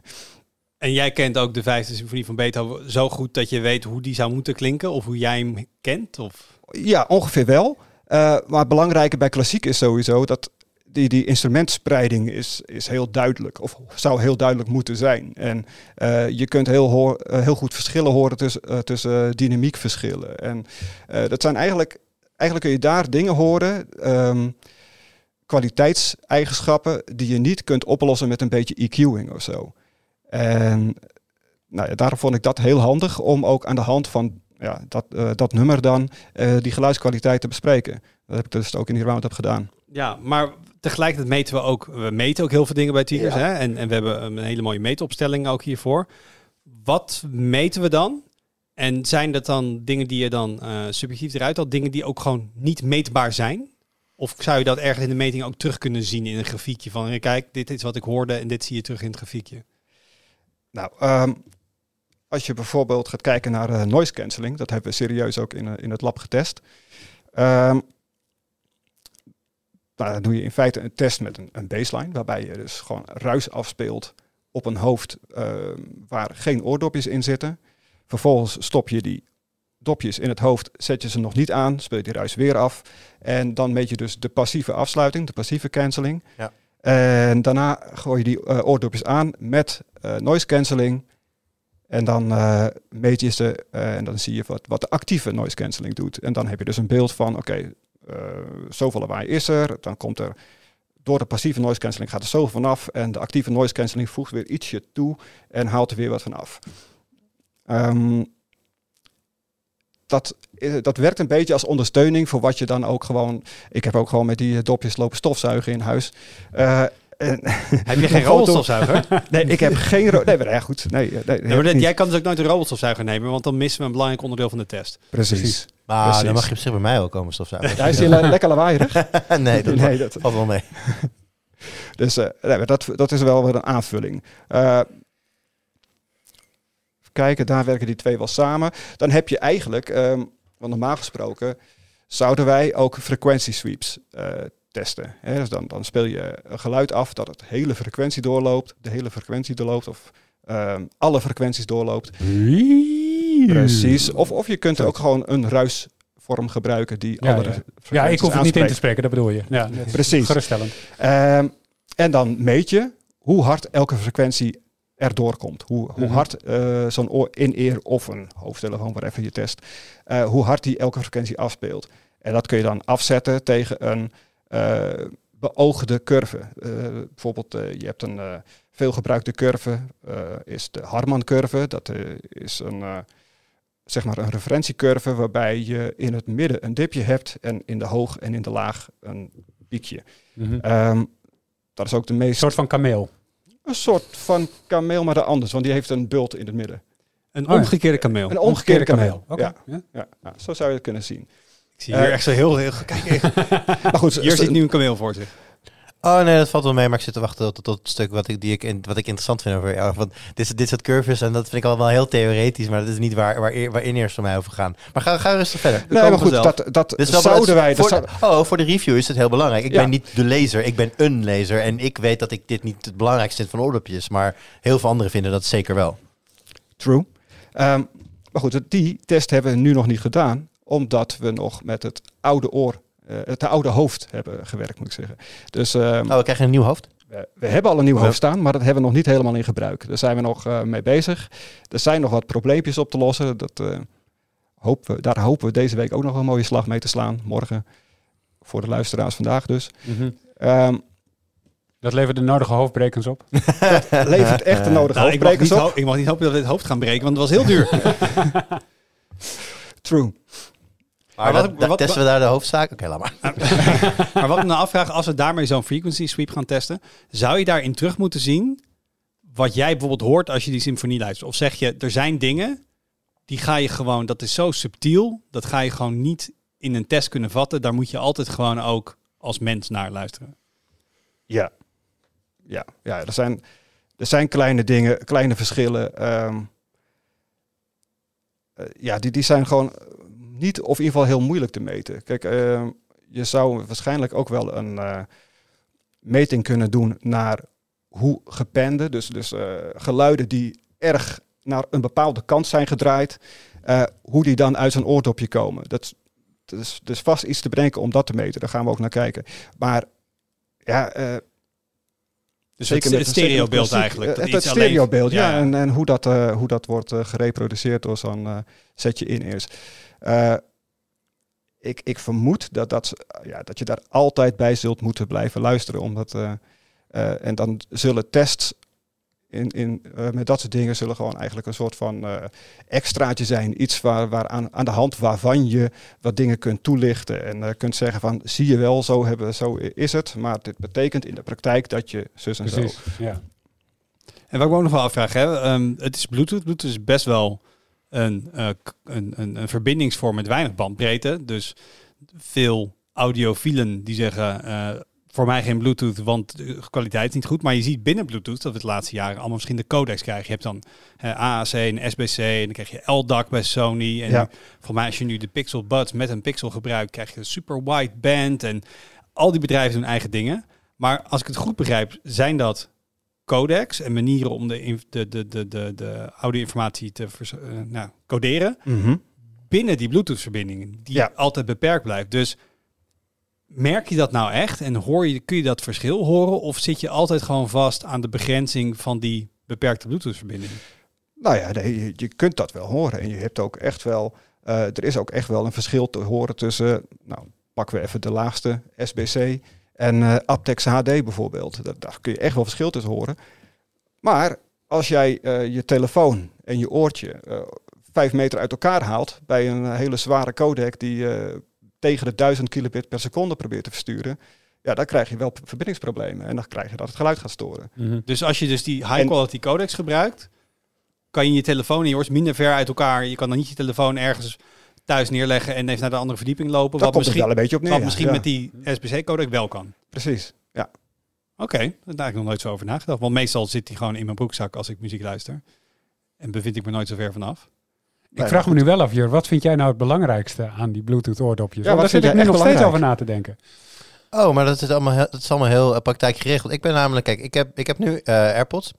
En jij kent ook de vijfde symfonie van Beethoven zo goed dat je weet hoe die zou moeten klinken? Of hoe jij hem kent? Of... Ja, ongeveer wel. Eh, maar het belangrijke bij klassiek is sowieso dat die, die instrumentspreiding is, is heel duidelijk. Of zou heel duidelijk moeten zijn. En eh, je kunt heel, hoor, heel goed verschillen horen tussen, eh, tussen dynamiekverschillen. En dat zijn eigenlijk, eigenlijk kun je daar dingen horen. ehm, kwaliteitseigenschappen die je niet kunt oplossen met een beetje EQing of zo. En nou ja, daarom vond ik dat heel handig om ook aan de hand van ja, dat, eh, dat nummer dan eh, die geluidskwaliteit te bespreken. Dat heb ik dus ook in die roundup gedaan. Ja, maar tegelijkertijd meten we ook, we meten ook heel veel dingen bij Tigers. Ja. Hè? En, en we hebben een hele mooie meetopstelling ook hiervoor. Wat meten we dan? En zijn dat dan dingen die je dan eh, subjectief eruit haalt, dingen die ook gewoon niet meetbaar zijn? Of zou je dat ergens in de meting ook terug kunnen zien in een grafiekje van, kijk, dit is wat ik hoorde en dit zie je terug in het grafiekje? Nou, ehm, als je bijvoorbeeld gaat kijken naar eh, noise cancelling, dat hebben we serieus ook in, eh, in het lab getest. Dan doe je in feite een test met een, een baseline, waarbij je dus gewoon ruis afspeelt op een hoofd ehm, waar geen oordopjes in zitten. Vervolgens stop je die dopjes in het hoofd, zet je ze nog niet aan, speel je die ruis weer af. En dan meet je dus de passieve afsluiting, de passieve cancelling. Ja. En daarna gooi je die eh, oordopjes aan met eh, noise cancelling. En dan eh, meet je ze en dan zie je wat, wat de actieve noise cancelling doet. En dan heb je dus een beeld van, oké, zoveel lawaai is er. Dan komt er, door de passieve noise cancelling gaat er zoveel vanaf. En de actieve noise cancelling voegt weer ietsje toe en haalt er weer wat van af. Ehm, dat, eh, dat werkt een beetje als ondersteuning voor wat je dan ook gewoon... Ik heb ook gewoon met die eh, dopjes lopen stofzuigen in huis. Eh, en Heb je geen (laughs) robotstofzuiger? (laughs) Nee, ik heb geen... Nee, maar ja, goed. Nee, nee, nee, maar jij kan dus ook nooit een robotstofzuiger nemen, want dan missen we een belangrijk onderdeel van de test. Precies. Maar Precies. dan mag je op zich bij mij ook komen stofzuigen. Hij is hier le- lekker lawaaierig. (laughs) nee, dat nee, dat, valt wel mee. dus eh, dat, dat is wel weer een aanvulling. Eh, kijken, daar werken die twee wel samen. Dan heb je eigenlijk, ehm, want normaal gesproken, zouden wij ook frequentiesweeps eh testen. Hè? Dus dan, dan speel je een geluid af dat het hele frequentie doorloopt, de hele frequentie doorloopt, of ehm, alle frequenties doorloopt. Precies. Of, of je kunt ook gewoon een ruisvorm gebruiken die Ja, alle ja. Ja, ik hoef het niet in te spreken, dat bedoel je. Ja, Precies. Geruststellend. Ehm, en dan meet je hoe hard elke frequentie erdoor komt. Hoe, hoe Mhm. hard eh, zo'n oor- in-ear of een hoofdtelefoon, waareven je test, eh, hoe hard die elke frequentie afspeelt. En dat kun je dan afzetten tegen een eh, beoogde curve. Bijvoorbeeld, je hebt een veelgebruikte curve, is de Harman-curve. Dat is een, zeg maar een referentiecurve waarbij je in het midden een dipje hebt en in de hoog en in de laag een piekje. Mhm. Ehm, dat is ook de Een meest... soort van kameel. Een soort van kameel, maar dan anders, want die heeft een bult in het midden. Een Oh omgekeerde kameel. Een omgekeerde kameel. Oké. Ja, Ja. ja, ja, zo zou je het kunnen zien. Ik zie hier Eh, echt zo heel... heel kijk, (laughs) Maar goed, hier zit nu een kameel voor zich. Oh nee, dat valt wel mee, maar ik zit te wachten tot, tot het stuk wat ik, die ik, in- wat ik interessant vind over jou. Want dit, dit soort curves, en dat vind ik allemaal heel theoretisch, maar dat is niet waar, waar, eer- waar in voor mij over gaan. Maar ga, ga rustig verder. Nee, maar goed, dat, dat wel zouden wij... Dat voor, zou- Oh, voor de review is het heel belangrijk. Ik Ja. ben niet de lezer, ik ben een lezer. En ik weet dat ik dit niet het belangrijkste vind van oordopjes. Maar heel veel anderen vinden dat zeker wel. True. Ehm, maar goed, die test hebben we nu nog niet gedaan, omdat we nog met het oude oor, het oude hoofd hebben gewerkt, moet ik zeggen. Dus ehm, Oh, we krijgen een nieuw hoofd. we, we hebben al een nieuw Ja. hoofd staan, maar dat hebben we nog niet helemaal in gebruik. Daar zijn we nog eh, mee bezig. Er zijn nog wat probleempjes op te lossen. Dat, eh, hopen we, daar hopen we deze week ook nog een mooie slag mee te slaan. Morgen, voor de luisteraars vandaag dus. Mhm. Ehm, Dat levert de nodige hoofdbrekens op. (laughs) levert echt de nodige Nou, ik, hoofdbrekers niet op. ho- ik mag niet hopen dat we het hoofd gaan breken, want het was heel duur. (laughs) True. Maar, wat- dat- wat- testen we daar de hoofdzaak? Oké, laat maar. (laughs) maar wat ik me nou afvraag, als we daarmee zo'n frequency sweep gaan testen, zou je daarin terug moeten zien wat jij bijvoorbeeld hoort als je die symfonie luistert? Of zeg je, er zijn dingen, die ga je gewoon, dat is zo subtiel, dat ga je gewoon niet in een test kunnen vatten. Daar moet je altijd gewoon ook als mens naar luisteren. Ja. Ja, ja er, zijn, er zijn kleine dingen, kleine verschillen. ehm, eh, ja, die, die zijn gewoon niet, of in ieder geval heel moeilijk te meten. Kijk, ehm, je zou waarschijnlijk ook wel een eh, meting kunnen doen naar hoe gepende, dus, dus eh, geluiden die erg naar een bepaalde kant zijn gedraaid, eh, hoe die dan uit zo'n oordopje komen. Dat, dat is dus vast iets te bedenken om dat te meten. Daar gaan we ook naar kijken. Maar ja, Dus Zeker het, met- het stereobeeld eigenlijk. dat Het, het stereobeeld, ja. En, en hoe, dat, hoe dat wordt gereproduceerd door zo'n eh, setje in eerst. Eh, ik, ik vermoed dat, dat, ja, dat je daar altijd bij zult moeten blijven luisteren. Omdat, eh, eh, en dan zullen tests in, in, met dat soort dingen zullen gewoon eigenlijk een soort van extraatje zijn. Iets waar, aan, de hand waarvan je wat dingen kunt toelichten. En kunt zeggen van, zie je wel, zo, hebben, zo is het. Maar dit betekent in de praktijk dat je zus en zo. Ja. En wat ik ook nog wel afvraag, hè, ehm, het is Bluetooth. Bluetooth is best wel een, eh, een, een, een verbindingsvorm met weinig bandbreedte. Dus veel audiofielen die zeggen, eh, voor mij geen Bluetooth, want de kwaliteit is niet goed. Maar je ziet binnen Bluetooth dat we het laatste jaren allemaal verschillende codecs krijgen. Je hebt dan eh, AAC en SBC en dan krijg je LDAC bij Sony. En Ja. voor mij als je nu de Pixel Buds met een Pixel gebruikt, krijg je een super wide band. En al die bedrijven doen eigen dingen. Maar als ik het goed begrijp, zijn dat codecs en manieren om de, de, de, de, de, de audio-informatie te vers- eh, nou, coderen binnen die Bluetooth-verbindingen, die Ja. altijd beperkt blijft. Dus merk je dat nou echt en hoor je, kun je dat verschil horen of zit je altijd gewoon vast aan de begrenzing van die beperkte Bluetooth-verbinding? Nou ja, nee, je, je kunt dat wel horen. En je hebt ook echt wel, eh, er is ook echt wel een verschil te horen tussen, nou, pakken we even de laagste SBC en eh Aptex HD bijvoorbeeld. Dat, daar kun je echt wel verschil tussen horen. Maar als jij eh, je telefoon en je oortje eh, vijf meter uit elkaar haalt bij een hele zware codec die eh, tegen de 1000 kilobit per seconde probeert te versturen, ja, dan krijg je wel verbindingsproblemen en dan krijg je dat het geluid gaat storen. Mhm. Dus als je dus die high-quality codecs gebruikt, kan je je telefoon en je oors minder ver uit elkaar. Je kan dan niet je telefoon ergens thuis neerleggen en even naar de andere verdieping lopen. Daar wat komt misschien, wel een beetje op neer. wat ja. misschien Ja, met die SBC-codec wel kan. Precies, ja. Oké, daar heb ik nog nooit zo over nagedacht. Want meestal zit die gewoon in mijn broekzak als ik muziek luister. En bevind ik me nooit zo ver vanaf. Ik vraag me nu wel af, Jur, wat vind jij nou het belangrijkste aan die Bluetooth oordopjes? Ja, Want daar vind zit ik nu nog steeds over na te denken. Oh, maar dat is allemaal heel, dat is allemaal heel eh, praktijk geregeld. Ik ben namelijk, kijk, ik heb, ik heb nu eh, AirPods.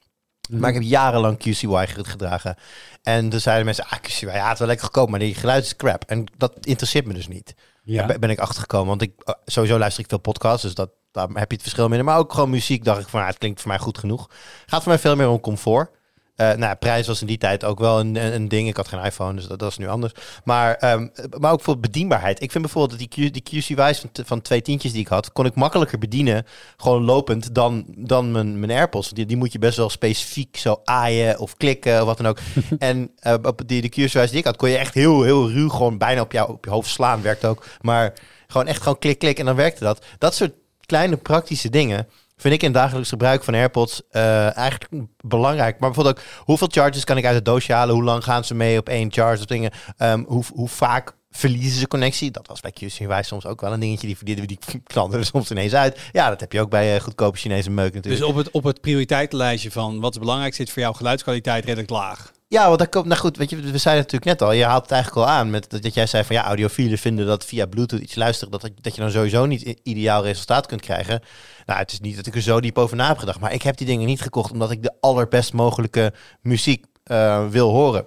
Maar ik heb jarenlang QCY gedragen. En toen zeiden mensen, ah, QCY, ja, het is wel lekker goedkoop, maar die geluid is crap. En dat interesseert me dus niet. Ja. Daar ben ik achtergekomen. Want ik, eh, sowieso luister ik veel podcasts, dus dat, daar heb je het verschil minder. Maar ook gewoon muziek, dacht ik van, ah, het klinkt voor mij goed genoeg. Gaat voor mij veel meer om comfort. Eh, nou, prijs was in die tijd ook wel een, een, ding. Ik had geen iPhone, dus dat, dat is nu anders. Maar, ehm, maar ook voor bedienbaarheid. Ik vind bijvoorbeeld dat die, Q, die QCY's van, van twee tientjes die ik had, kon ik makkelijker bedienen, gewoon lopend, dan, dan mijn, mijn AirPods. Die, die moet je best wel specifiek zo aaien of klikken of wat dan ook. (laughs) en eh, op die, de QCY's die ik had, kon je echt heel, heel ruw gewoon bijna op, jou, op je hoofd slaan. Werkt ook. Maar gewoon echt gewoon klik, klik en dan werkte dat. Dat soort kleine praktische dingen vind ik in dagelijks gebruik van AirPods eh, eigenlijk belangrijk. Maar bijvoorbeeld ook, hoeveel charges kan ik uit het doosje halen? Hoe lang gaan ze mee op één charge? Of dingen. Ehm, hoe, hoe vaak verliezen ze connectie? Dat was bij QCY soms ook wel een dingetje. Die, die, (laughs) die knalden er soms ineens uit. Ja, dat heb je ook bij eh, goedkope Chinese meuk natuurlijk. Dus op het, op het prioriteitenlijstje van wat belangrijk zit voor jou geluidskwaliteit redelijk laag. Ja, want dat komt, nou goed, weet je, we zeiden natuurlijk net al, je haalt het eigenlijk al aan met dat, jij zei van ja, audiofielen vinden dat via Bluetooth iets luisteren, dat, dat je dan sowieso niet ideaal resultaat kunt krijgen. Nou, het is niet dat ik er zo diep over na heb gedacht, maar ik heb die dingen niet gekocht omdat ik de allerbest mogelijke muziek eh, wil horen.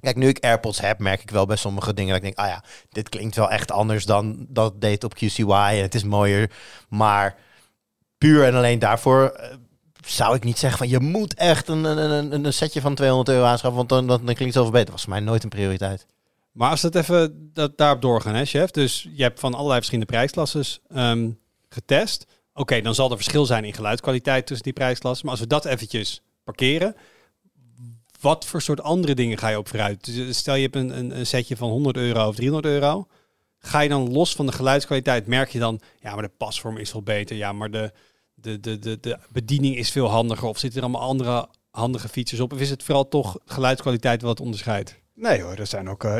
Kijk, nu ik AirPods heb, merk ik wel bij sommige dingen dat ik denk, ah ja, dit klinkt wel echt anders dan dat deed op QCY en het is mooier. Maar puur en alleen daarvoor eh, zou ik niet zeggen van je moet echt een, een, een, setje van 200 euro aanschaffen, want dan, dan, dan klinkt het beter. Dat was mij nooit een prioriteit. Maar als we het even dat, daarop doorgaan, hè, chef. Dus je hebt van allerlei verschillende prijsklasses ehm, getest. Oké, dan zal er verschil zijn in geluidskwaliteit tussen die prijsklassen. Maar als we dat eventjes parkeren, wat voor soort andere dingen ga je op vooruit? Dus stel je hebt een, een, een setje van 100 euro of 300 euro. Ga je dan los van de geluidskwaliteit, merk je dan, ja, maar de pasvorm is veel beter. Ja, maar de, de, de, de, de bediening is veel handiger. Of zitten er allemaal andere handige features op? Of is het vooral toch geluidskwaliteit wat onderscheidt? Nee hoor, er zijn ook uh,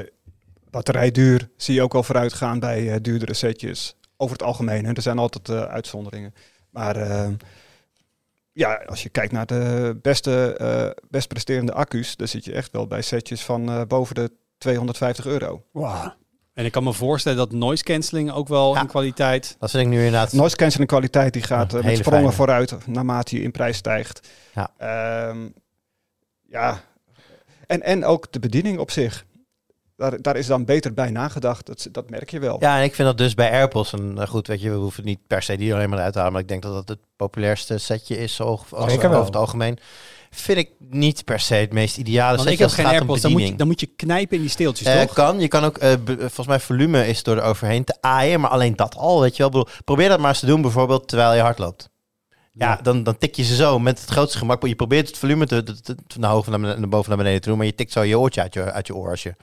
batterijduur. Zie je ook wel vooruit gaan bij uh, duurdere setjes. Over het algemeen. Hè. Er zijn altijd uh, uitzonderingen. Maar uh, ja, als je kijkt naar de beste, best presterende accu's, dan zit je echt wel bij setjes van boven de 250 euro. Wow. En ik kan me voorstellen dat noise cancelling ook wel ja, in kwaliteit. Dat vind ik nu inderdaad. Noise cancelling kwaliteit die gaat ja, met sprongen fijne. vooruit naarmate je in prijs stijgt. Ja. Um, ja. En, en ook de bediening op zich. Daar, daar is dan beter bij nagedacht. Dat, dat merk je wel. Ja, en ik vind dat dus bij AirPods. En uh, goed, weet je, we hoeven niet per se die alleen maar uit te halen. Maar ik denk dat dat het populairste setje is, zo, als, over het algemeen. Vind ik niet per se het meest ideale Want ik heb geen AirPods, dan moet, je, dan moet je knijpen in die steeltjes, uh, toch? Kan, je kan ook, uh, volgens mij volume is door er overheen te aaien. Maar alleen dat al, weet je wel. Bedoel, probeer dat maar eens te doen, bijvoorbeeld terwijl je hard loopt. Ja, Dan, dan tik je ze zo met het grootste gemak. Je probeert het volume te, te, te, naar, hoog, naar, naar boven naar beneden te doen. Maar je tikt zo je oortje uit je, uit je oor. Als je,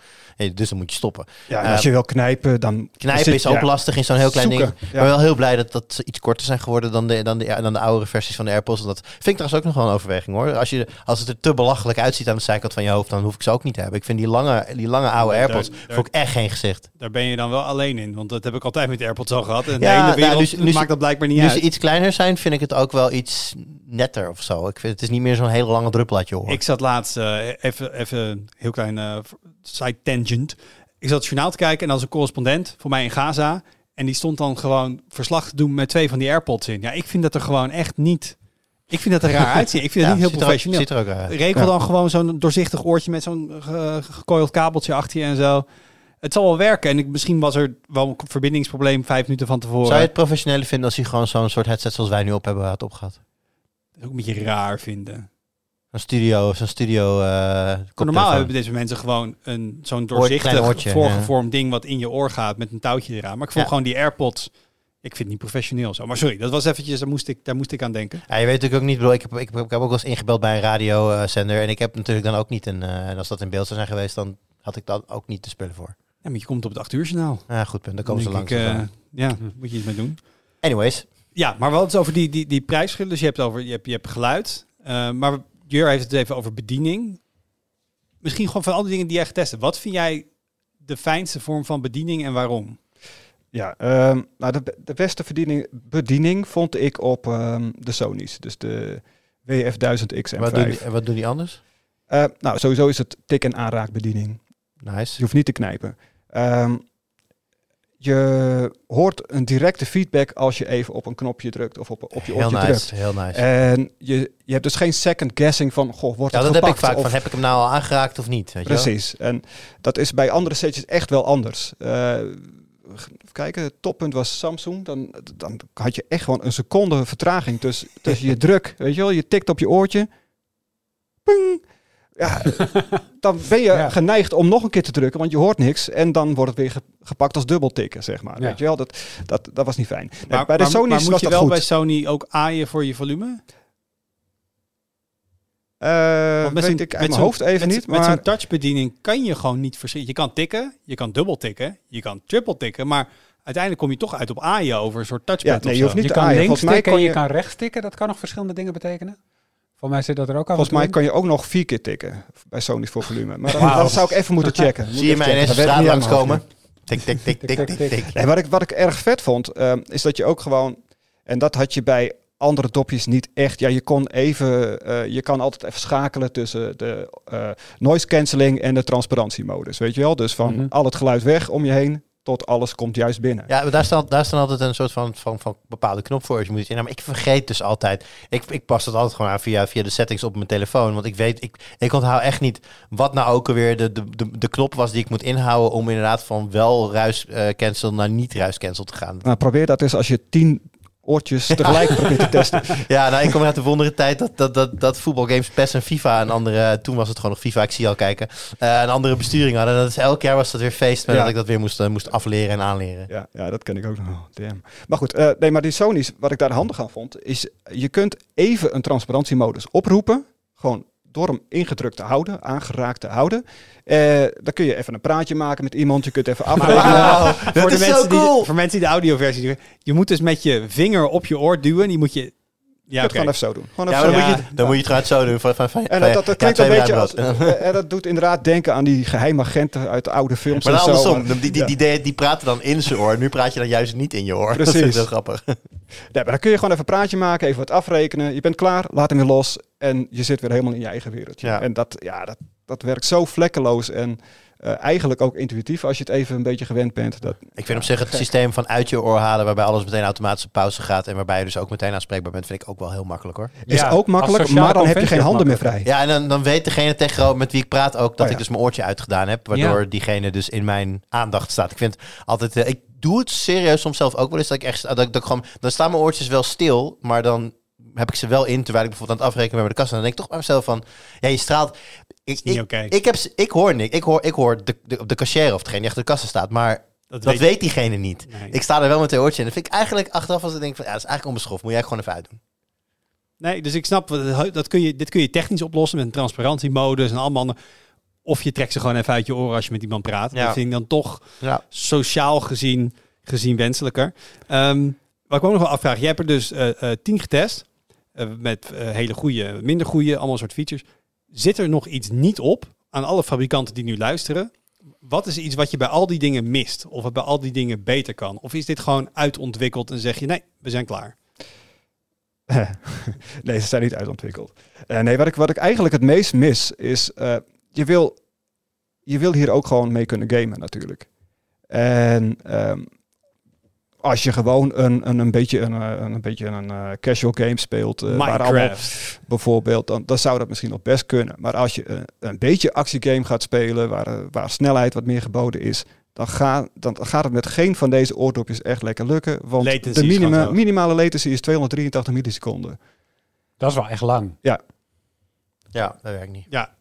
dus dan moet je stoppen. Ja, en als je wil knijpen, dan... Knijpen is ook ja, lastig in zo'n heel klein zoeken, ding. Ik ja. ben wel heel blij dat, dat ze iets korter zijn geworden dan de, dan, de, dan de oudere versies van de AirPods. Dat vind ik trouwens ook nog wel een overweging hoor. Als, je, als het er te belachelijk uitziet aan de zijkant van je hoofd, dan hoef ik ze ook niet te hebben. Ik vind die lange, die lange oude AirPods daar, daar, ik echt geen gezicht. Daar ben je dan wel alleen in. Want dat heb ik altijd met AirPods al gehad. En ja, de hele wereld nou, nu, nu, maakt dat blijkbaar niet nu uit. Ze iets kleiner zijn, vind ik het ook wel iets netter of zo. Ik vind het is niet meer zo'n hele lange druppel uit je oor. Ik zat laatst uh, even, even heel klein uh, side tangent. Ik zat het journaal te kijken en als een correspondent voor mij in Gaza. En die stond dan gewoon verslag te doen met twee van die AirPods in. Ja, ik vind dat er gewoon echt niet. Ik vind dat er raar (laughs) uitzien. Ik vind ja, het niet heel professioneel. Ziet er ook. Regel ja. dan gewoon zo'n doorzichtig oortje met zo'n uh, gekoild kabeltje achter je en zo. Het zal wel werken. En ik, misschien was er wel een verbindingsprobleem vijf minuten van tevoren. Zou je het professionele vinden als hij gewoon zo'n soort headset zoals wij nu op hebben had opgehad? Dat is ook een beetje raar vinden. Een studio, zo'n studio. Uh, normaal hebben deze mensen gewoon een zo'n doorzichtig, oortje, voorgevormd ja. ding wat in je oor gaat met een touwtje eraan. Maar ik vond ja. gewoon die AirPods. Ik vind het niet professioneel zo. Maar sorry, dat was eventjes, daar moest ik, daar moest ik aan denken. Ja, je weet natuurlijk ook niet, bedoel, ik heb, ik, heb, ik heb ook wel eens ingebeld bij een radiozender. En ik heb natuurlijk dan ook niet een. Uh, en als dat in beeld zou zijn geweest, dan had ik dan ook niet te spullen voor. Ja, maar je komt op het 8 uur journaal. Ja, goed punt. Dan komen ze langs. Ik, uh, ja, moet je iets mee doen. Anyways. Ja, maar wat is over die, die, die prijsverschillen? Dus je hebt, over, je hebt, je hebt geluid. Uh, maar Jur heeft het even over bediening. Misschien gewoon van al die dingen die jij getest hebt. Wat vind jij de fijnste vorm van bediening en waarom? Ja, um, nou de, de beste bediening, bediening vond ik op um, de Sony's. Dus de WF1000X en wat doen die, wat doen die anders? Uh, nou, sowieso is het tik- en aanraakbediening. Nice. Je hoeft niet te knijpen. Um, je hoort een directe feedback als je even op een knopje drukt of op, op je heel oortje nice, drukt. Heel nice. En je, je hebt dus geen second guessing van, goh, wordt Ja, het dat heb ik gepakt vaak. of- Van, heb ik hem nou al aangeraakt of niet? Weet je wel? Precies. En dat is bij andere setjes echt wel anders. Even kijken, het toppunt was Samsung. Dan, dan had je echt gewoon een seconde vertraging tussen, tussen je (laughs) druk. Weet je wel, je tikt op je oortje. Ping. Ja, dan ben je (laughs) Ja. geneigd om nog een keer te drukken, want je hoort niks. En dan wordt het weer ge- gepakt als dubbel tikken, zeg maar. Ja. Weet je wel, dat, dat, dat was niet fijn. Nee, Maar, bij de maar- maar moet was je dat wel goed. bij Sony ook aaien voor je volume? Eh, met weet ik uit met mijn hoofd even met, niet, Met maar... zo'n touchbediening kan je gewoon niet verschillen. Je kan tikken, je kan dubbel tikken, je kan triple tikken, maar uiteindelijk kom je toch uit op aaien over een soort touchpad Ja, of nee, je zo. hoeft niet Je te kan aaien. links Volgens mij tikken je je- kan rechts tikken. Dat kan nog verschillende dingen betekenen. Voor mij zit dat er ook aan. Volgens mij kan je ook nog vier keer tikken bij Sony's voor volume. Maar dan zou ik even moeten checken. Moet Zie je mij ineens Dat straat langskomen? Tik, tik, tik, tik, tik, tik. Nee, wat, ik, wat ik erg vet vond, ehm, is dat je ook gewoon... En dat had je bij andere dopjes niet echt. Ja, je kon even... eh, je kan altijd even schakelen tussen de eh, noise cancelling en de transparantiemodus. Weet je wel? Dus van Mhm. al het geluid weg om je heen tot alles komt juist binnen. Ja, maar daar staat, daar staat altijd een soort van, van, van bepaalde knop voor als je moet iets inhouden. Maar ik vergeet dus altijd. Ik, ik pas dat altijd gewoon aan via, via de settings op mijn telefoon. Want ik weet, ik, ik onthoud echt niet wat nou ook alweer de, de, de, de knop was die ik moet inhouden om inderdaad van wel ruis eh, cancel naar niet ruis cancel te gaan. Nou, probeer dat eens als je tien oortjes tegelijk (laughs) probeert te testen. Ja, nou, ik kom uit de wondere tijd dat, dat, dat, dat voetbalgames PES en FIFA een andere, toen was het gewoon nog FIFA, ik zie al kijken, eh, een andere besturing hadden. Dat is, elk jaar was dat weer feest, met Ja. dat ik dat weer moest, eh, moest afleren en aanleren. Ja, ja, dat ken ik ook nog. Oh, damn. Maar goed, eh, nee, maar die Sony's, wat ik daar handig aan vond, is je kunt even een transparantiemodus oproepen. Gewoon door hem ingedrukt te houden, aangeraakt te houden. Eh, dan kun je even een praatje maken met iemand. Je kunt even afrekenen. Voor, de mensen die, voor mensen die de audioversie doen, je moet dus met je vinger op je oor duwen. Die moet je... Je Ja, het gewoon even zo doen. Gewoon Ja, even zo dan, Ja. moet je, dan moet je het gewoon zo doen. Van, van, van, En dat, dat, klinkt een beetje als, bruinbrood. eh, en dat doet inderdaad denken aan die geheimagenten uit de oude films. Maar dan en zo. andersom, die, die, die, die, die praten dan in zijn oor. Nu praat je dan juist niet in je oor. (laughs) Dat is heel grappig. Nee, maar dan kun je gewoon even een praatje maken, even wat afrekenen. Je bent klaar, laat hem weer los. En je zit weer helemaal in je eigen wereldje. Ja. En dat, ja, dat, dat werkt zo vlekkeloos en eh, eigenlijk ook intuïtief als je het even een beetje gewend bent. Dat, Ik vind op zich het systeem van uit je oor halen, waarbij alles meteen automatisch op pauze gaat en waarbij je dus ook meteen aanspreekbaar bent, vind ik ook wel heel makkelijk hoor. is Ja, ook makkelijk, maar dan heb je geen handen meer vrij. Ja, en dan, dan weet degene tegenover met wie ik praat ook dat Oh ja. ik dus mijn oortje uitgedaan heb, waardoor Ja. diegene dus in mijn aandacht staat. Ik vind altijd, eh, ik doe het serieus soms zelf ook wel eens dat ik echt, dat ik, dat ik gewoon, dan staan mijn oortjes wel stil, maar dan heb ik ze wel in terwijl ik bijvoorbeeld aan het afrekenen ben met de kassa. En dan denk ik toch bij mezelf van, ja, je straalt. Ik, ik, heb, ik hoor niks. Ik hoor, ik hoor de, de, de cashier of degene die achter de kassa staat, maar Dat, dat weet weet diegene niet. Nee. Ik sta er wel met de oortje in. Dat vind ik eigenlijk achteraf als ik denk van, ja, dat is eigenlijk onbeschoft. Moet jij gewoon even uitdoen. Nee, dus ik snap, wat- dat kun je, dit kun je technisch oplossen met een transparantiemodus en allemaal. andere- Of je trekt ze gewoon even uit je oren als je met iemand praat. Ja. Dat vind ik dan toch Ja. sociaal gezien, gezien wenselijker. Ehm, wat ik ook nog wel afvraag, jij hebt er dus eh eh, tien getest. eh, met eh, hele goede, minder goede, allemaal soort features. Zit er nog iets niet op aan alle fabrikanten die nu luisteren? Wat is iets wat je bij al die dingen mist? Of wat bij al die dingen beter kan? Of is dit gewoon uitontwikkeld en zeg je nee, we zijn klaar? (laughs) nee, ze zijn niet uitontwikkeld. Eh, nee, wat ik, wat ik eigenlijk het meest mis is, eh, je, wil, je wil hier ook gewoon mee kunnen gamen natuurlijk. En ehm, als je gewoon een, een, een beetje een, eh, een, een, beetje een eh, casual game speelt, waar allemaal Minecraft. bijvoorbeeld, dan, dan zou dat misschien nog best kunnen. Maar als je een, een beetje actiegame gaat spelen, waar, waar snelheid wat meer geboden is, dan, ga, dan gaat het met geen van deze oordopjes echt lekker lukken. Want Latency de minima, minimale latency is 283 milliseconden. Dat is wel echt lang. Ja, dat werkt niet. Ja,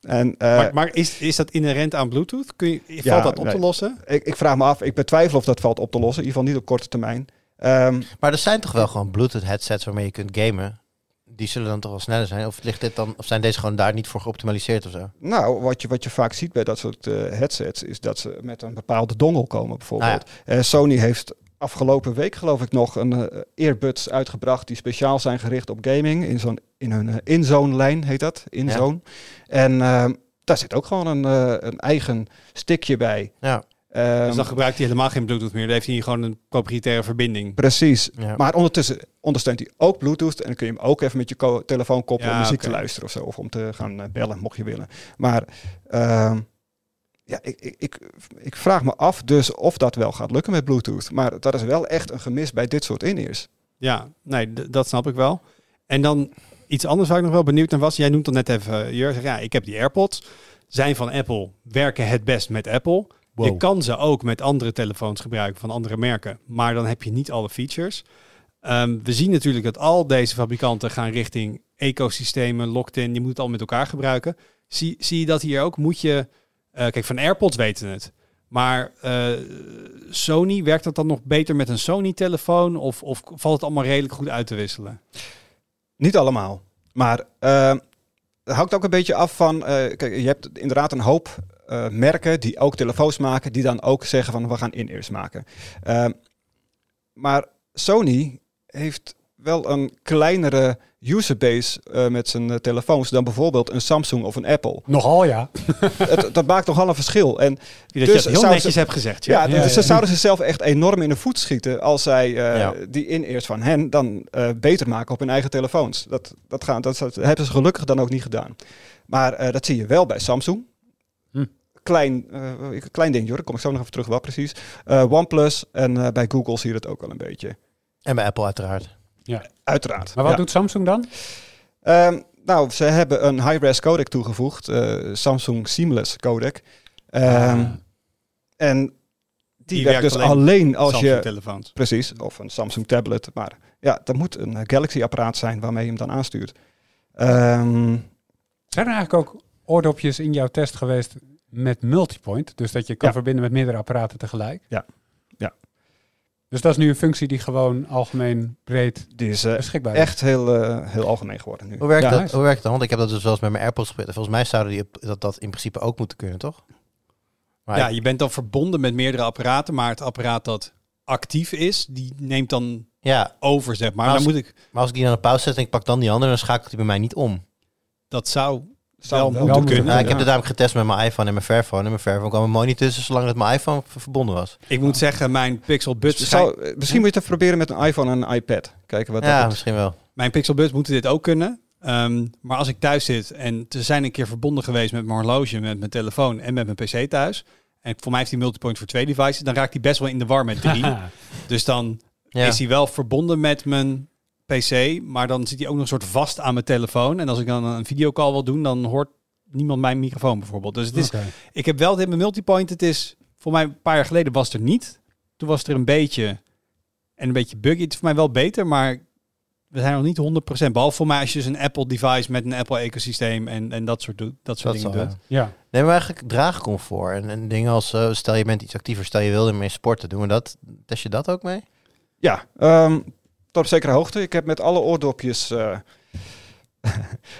En eh, maar, maar is, is dat inherent aan Bluetooth? Kun je, valt Ja, dat op nee. te lossen? ik, ik vraag me af, ik betwijfel of dat valt op te lossen. In ieder geval niet op korte termijn. Ehm, Maar er zijn toch wel gewoon Bluetooth headsets waarmee je kunt gamen. Die zullen dan toch wel sneller zijn? Of, ligt dit dan, of zijn deze gewoon daar niet voor geoptimaliseerd of zo? nou, wat je, wat je vaak ziet bij dat soort eh, headsets, is dat ze met een bepaalde dongle komen bijvoorbeeld. Nou Eh, Sony heeft afgelopen week geloof ik nog een eh, earbuds uitgebracht die speciaal zijn gericht op gaming. In, zo'n, in hun eh, in-zone lijn heet dat, in-zone. En ehm, daar zit ook gewoon een, eh, een eigen stickje bij. Ja. Ehm, dus dan gebruikt hij helemaal geen Bluetooth meer. Dan heeft hij gewoon een proprietaire verbinding. Precies. Ja. Maar ondertussen ondersteunt hij ook Bluetooth. En dan kun je hem ook even met je ko- telefoon koppelen Ja, om muziek te luisteren of zo. Of om te gaan bellen, mocht je willen. Maar ehm, ja, ik, ik, ik, ik vraag me af dus of dat wel gaat lukken met Bluetooth. Maar dat is wel echt een gemis bij dit soort in-ears. Ja, nee, dat snap ik wel. En dan Iets anders waar ik nog wel benieuwd naar was. Jij noemt dan net even, Jur, zeg, ja, ik heb die AirPods. Zijn van Apple, werken het best met Apple. Wow. Je kan ze ook met andere telefoons gebruiken van andere merken. Maar dan heb je niet alle features. Ehm, we zien natuurlijk dat al deze fabrikanten gaan richting ecosystemen, locked-in. Je moet het al met elkaar gebruiken. Zie, zie je dat hier ook? Moet je... eh, kijk, van AirPods weten het. Maar eh, Sony, werkt dat dan nog beter met een Sony-telefoon? Of, of valt het allemaal redelijk goed uit te wisselen? Niet allemaal. Maar eh, het hangt ook een beetje af van... eh, kijk, je hebt inderdaad een hoop eh, merken die ook telefoons maken... die dan ook zeggen van we gaan in-ears maken. Eh, maar Sony heeft wel een kleinere userbase eh met zijn eh, telefoons... dan bijvoorbeeld een Samsung of een Apple. Nogal ja. (laughs) het, dat maakt nogal een verschil. En Dat Dus je het heel netjes ze- hebt gezegd. ja, Ja. dus ja, ze zouden zichzelf echt enorm in de voet schieten als zij eh, Ja. die in-ears van hen dan eh, beter maken op hun eigen telefoons. Dat, dat, gaan, dat, dat hebben ze gelukkig dan ook niet gedaan. Maar eh, dat zie je wel bij Samsung. Hm. Klein, ik- klein ding, hoor. Daar kom ik zo nog even terug wel precies. Eh, OnePlus en eh, bij Google zie je dat ook wel een beetje. En bij Apple uiteraard. Uiteraard. Maar wat Ja. doet Samsung dan? Ehm, nou, ze hebben een high-res codec toegevoegd. eh, Samsung Seamless codec. Ehm, Ah. En die, Die werkt werkt dus alleen alleen als je telefoons. Precies, of een Samsung tablet. Maar ja, dat moet een eh, Galaxy-apparaat zijn waarmee je hem dan aanstuurt. Ehm, Zijn er eigenlijk ook oordopjes in jouw test geweest met multipoint? Dus dat je kan Ja. verbinden met meerdere apparaten tegelijk? Ja. Ja. Dus dat is nu een functie die gewoon algemeen breed die is eh, beschikbaar is? echt heel, eh, heel algemeen geworden nu. Hoe werkt, Ja, dat, nice. hoe werkt dat? Want ik heb dat dus wel eens met mijn AirPods geprobeerd. En Volgens mij zouden die op- dat, dat in principe ook moeten kunnen, toch? Maar Ja, je bent dan verbonden met meerdere apparaten, maar het apparaat dat actief is, die neemt dan ja, over, zeg maar. Maar dan als- moet ik, maar als ik die dan op pauze zet en ik pak dan die andere, dan schakelt die bij mij niet om. dat zou Zou wel wel moeten moeten kunnen. Ja, ik heb dit namelijk getest met mijn iPhone en mijn Fairphone. En mijn Fairphone kwam er mooi niet tussen zolang het mijn iPhone verbonden was. Ik moet zeggen, mijn Pixel Buds, Dus zou, misschien moet je het even proberen met een iPhone en een iPad. Kijken wat ja, dat misschien wel. mijn Pixel Buds moeten dit ook kunnen. Ehm, maar als ik thuis zit en ze zijn een keer verbonden geweest met mijn horloge, met mijn telefoon en met mijn PC thuis. En voor mij heeft die multipoint voor twee devices, dan raakt die best wel in de war met drie. (laughs) dus dan Ja. is hij wel verbonden met mijn PC, maar dan zit hij ook nog een soort vast aan mijn telefoon. En als ik dan een videocall wil doen, dan hoort niemand mijn microfoon bijvoorbeeld. Dus het is, ik heb wel dit met multipoint. Het is voor mij een paar jaar geleden was het er niet. Toen was het er een beetje en een beetje buggy. Het is voor mij wel beter, maar we zijn nog niet 100%. Behalve voor mij als je dus een Apple device met een Apple ecosysteem en, en dat soort, doet, dat soort Dat dingen zal, doet. ja. Ja. Nee, maar eigenlijk draagcomfort. En, en dingen als, eh, stel je bent iets actiever, stel je wilde mee sporten. Doen we dat? Test je dat ook mee? Ja, ehm, tot op zekere hoogte. Ik heb met alle oordopjes eh, (laughs)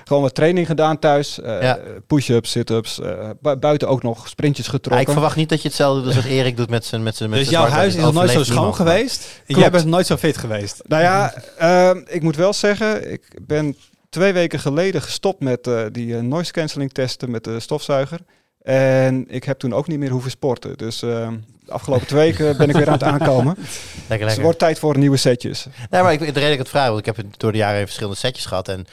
gewoon wat training gedaan thuis. Eh, Ja. Push-ups, sit-ups. eh, bu- buiten ook nog sprintjes Ja, getrokken. ik verwacht niet dat je hetzelfde doet als wat Erik doet met zijn met zijn met Dus zijn jouw huis is nog nooit zo schoon geweest. En jij bent nooit zo fit geweest. Nou ja, ehm, ik moet wel zeggen, ik ben twee weken geleden gestopt met die noise cancelling testen met de stofzuiger. En ik heb toen ook niet meer hoeven sporten. Dus ehm, de afgelopen twee weken ben ik weer aan het aankomen. (laughs) Lekker, Dus het wordt tijd voor nieuwe setjes. Nee, maar ik, de reden dat ik het vraag, want ik heb het door de jaren verschillende setjes gehad. En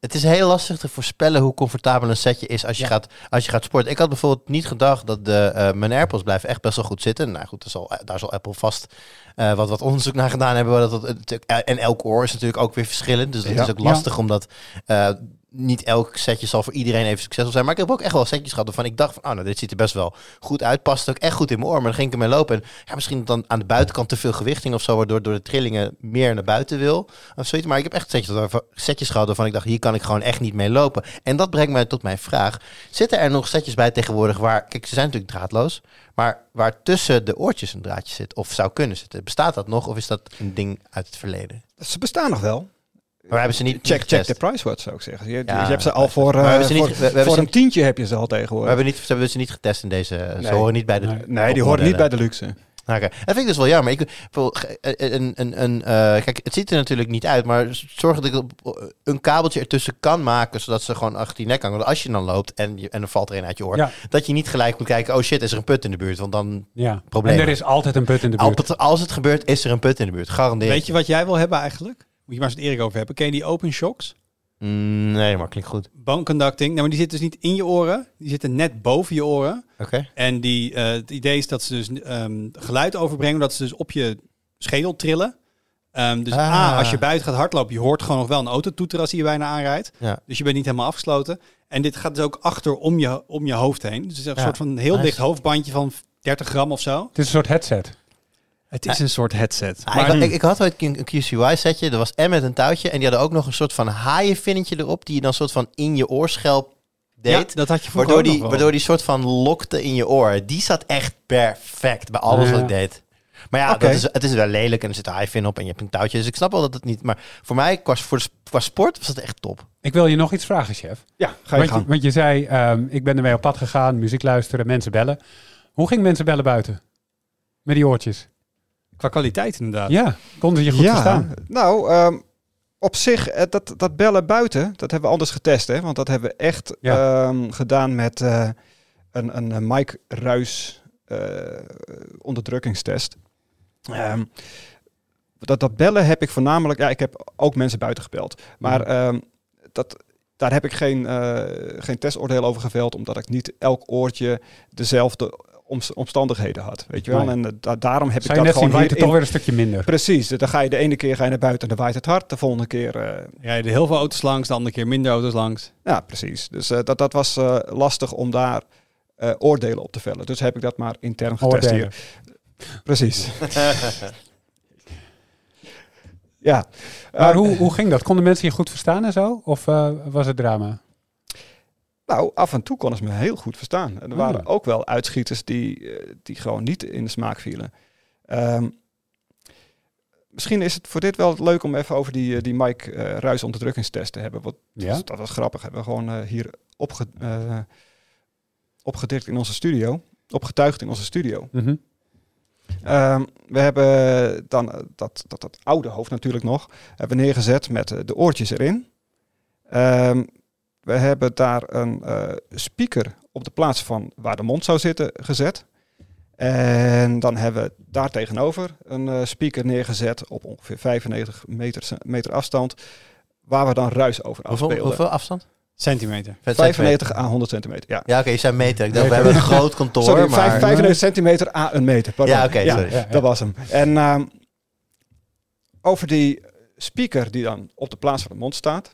het is heel lastig te voorspellen hoe comfortabel een setje is als je, Ja. gaat, als je gaat sporten. Ik had bijvoorbeeld niet gedacht dat de, eh, mijn AirPods blijven echt best wel goed zitten. Nou goed, daar zal, daar zal Apple vast eh, wat, wat onderzoek naar gedaan hebben. Dat, dat, en elk oor is natuurlijk ook weer verschillend. Dus dat Ja. is ook lastig, omdat eh, niet elk setje zal voor iedereen even succesvol zijn. Maar ik heb ook echt wel setjes gehad waarvan ik dacht van, oh nou, dit ziet er best wel goed uit. Past ook echt goed in mijn oor. Maar dan ging ik ermee lopen. En ja, misschien dan aan de buitenkant te veel gewichting of zo, waardoor door de trillingen meer naar buiten wil. Of zoiets. Maar ik heb echt setjes, setjes gehad waarvan ik dacht, hier kan ik gewoon echt niet mee lopen. En dat brengt mij tot mijn vraag. Zitten er nog setjes bij tegenwoordig waar, kijk, ze zijn natuurlijk draadloos, maar waar tussen de oortjes een draadje zit of zou kunnen zitten? Bestaat dat nog of is dat een ding uit het verleden? Ze bestaan nog wel. Maar hebben ze niet Check, check de price watch zou ik zeggen. Je, Ja, je hebt ze al voor, eh, hebben ze niet voor, we- we ze een tientje heb je ze al We tegenwoordig. hebben, niet, ze hebben ze niet getest in deze. Ze horen niet bij de. Nee. Nee, die horen niet bij de luxe. Oké, dat vind ik dus wel jammer. Ik, wil- een, een, een, eh, kijk, het ziet er natuurlijk niet uit, maar zorg dat ik een kabeltje ertussen kan maken, zodat ze gewoon achter die nek hangen. Want als je dan loopt en, je, en er valt er een uit je oor, Ja. dat je niet gelijk moet kijken, oh shit, is er een put in de buurt? Want dan, ja. Probleem. En er is altijd een put in de buurt. als het, als het gebeurt, is er een put in de buurt. Garandeer. Weet je wat jij wil hebben eigenlijk? Moet je maar eens met Erik over hebben. Ken je die open shocks? Mm, nee, maar klinkt goed. Bone conducting. Nou, maar die zitten dus niet in je oren. Die zitten net boven je oren. Oké. En die, eh, het idee is dat ze dus ehm, geluid overbrengen, dat ze dus op je schedel trillen. Ehm, dus Ah. A, als je buiten gaat hardlopen, je hoort gewoon nog wel een autotoeter als hij je bijna aanrijdt. Ja. Dus je bent niet helemaal afgesloten. En dit gaat dus ook achter om je, om je hoofd heen. Dus het is een Ja. soort van heel Nice. dicht hoofdbandje van 30 gram of zo. Het is een soort headset. Het is een soort headset. Ah, Maar- ik, ik, ik had ooit een QCY-setje. Dat was en met een touwtje. En die hadden ook nog een soort van haaienvinnetje erop. Die je dan soort van in je oorschelp ja, deed. dat had je vroeger waardoor, die, waardoor die soort van lokte in je oor. Die zat echt perfect bij alles Ja. wat ik deed. Maar ja, dat is, het is wel lelijk en er zit een haaienvin op en je hebt een touwtje. Dus ik snap wel dat het niet... Maar voor mij, qua, voor qua sport, was het echt top. Ik wil je nog iets vragen, chef. Ja, ga je Want je, gang. want je zei, ehm, ik ben ermee op pad gegaan, muziek luisteren, mensen bellen. Hoe ging mensen bellen buiten? Met die oortjes? Qua kwaliteit inderdaad. Ja, konden je goed verstaan? Nou, ehm, op zich, eh, dat, dat bellen buiten, dat hebben we anders getest. Hè? Want dat hebben we echt Ja. ehm, gedaan met eh, een, een, een Mike Ruis eh, onderdrukkingstest. Ehm, dat, dat bellen heb ik voornamelijk... Ja, ik heb ook mensen buiten gebeld. Maar ehm, dat, daar heb ik geen, eh, geen testoordeel over geveld... omdat ik niet elk oortje dezelfde omstandigheden had. Weet je wel? Nee. En eh, da- daarom heb Zou ik je dat gewoon waait het toch weer een stukje minder. Precies, dan ga je de ene keer ga je naar buiten en dan waait het hard. De volgende keer, eh, Ja, er heel veel auto's langs, de andere keer minder auto's langs. ja precies. Dus eh, dat, dat was eh, lastig om daar eh, oordelen op te vellen. Dus heb ik dat maar intern getest Oordelen. hier. Precies. (laughs) ja. Maar Eh, hoe, hoe ging dat? Konden mensen je goed verstaan en zo? Of eh, was het drama? Nou, af en toe konden ze me heel goed verstaan. En er Ah. waren ook wel uitschieters die, eh, die gewoon niet in de smaak vielen. Ehm, misschien is het voor dit wel leuk om even over die, eh, die Mike eh Ruis onderdrukkingstest te hebben. Want Ja? Dat was grappig. Hebben we gewoon hier opge, eh, opgedikt in onze studio. Opgetuigd in onze studio. Mhm. Ehm, we hebben dan dat, dat, dat oude hoofd natuurlijk nog. Hebben we neergezet met de oortjes erin. Ehm, we hebben daar een eh, speaker op de plaats van waar de mond zou zitten gezet. En dan hebben we daar tegenover een eh, speaker neergezet op ongeveer 95 meter, meter afstand. Waar we dan ruis over Hoeveel, afspeelden. hoeveel afstand? Centimeter. Vet 95 à 100 centimeter, ja. Ja, oké, je zei meter. Ik dacht, Meter. we hebben een groot kantoor, Sorry, maar... vijf- 95 centimeter à een meter. Pardon. Ja, oké, sorry. Ja, ja. Dat was hem. En ehm, over die speaker die dan op de plaats van de mond staat,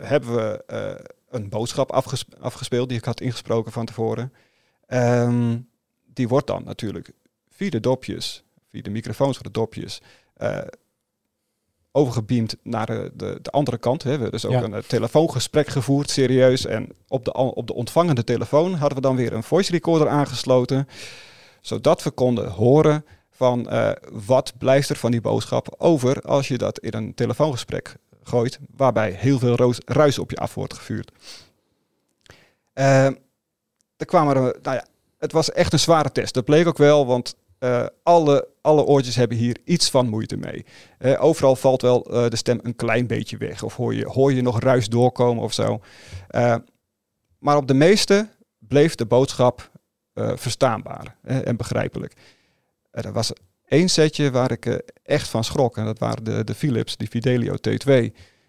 hebben we eh, een boodschap afges- afgespeeld die ik had ingesproken van tevoren. Ehm, die wordt dan natuurlijk via de dopjes, via de microfoons van de dopjes, eh, overgebeamd naar de, de, de andere kant. We hebben dus ook Ja. een eh, telefoongesprek gevoerd, serieus. En op de, op de ontvangende telefoon hadden we dan weer een voice recorder aangesloten. Zodat we konden horen van eh, wat blijft er van die boodschap over als je dat in een telefoongesprek gooit, waarbij heel veel ruis op je af wordt gevuurd. Eh, er kwamen nou ja, het was echt een zware test. Dat bleek ook wel, want eh, alle, alle oortjes hebben hier iets van moeite mee. Eh, overal valt wel de stem een klein beetje weg. Of hoor je, hoor je nog ruis doorkomen of zo. Maar op de meeste bleef de boodschap verstaanbaar en begrijpelijk. Er was één setje waar ik eh, echt van schrok. En dat waren de, de Philips, die Fidelio T2.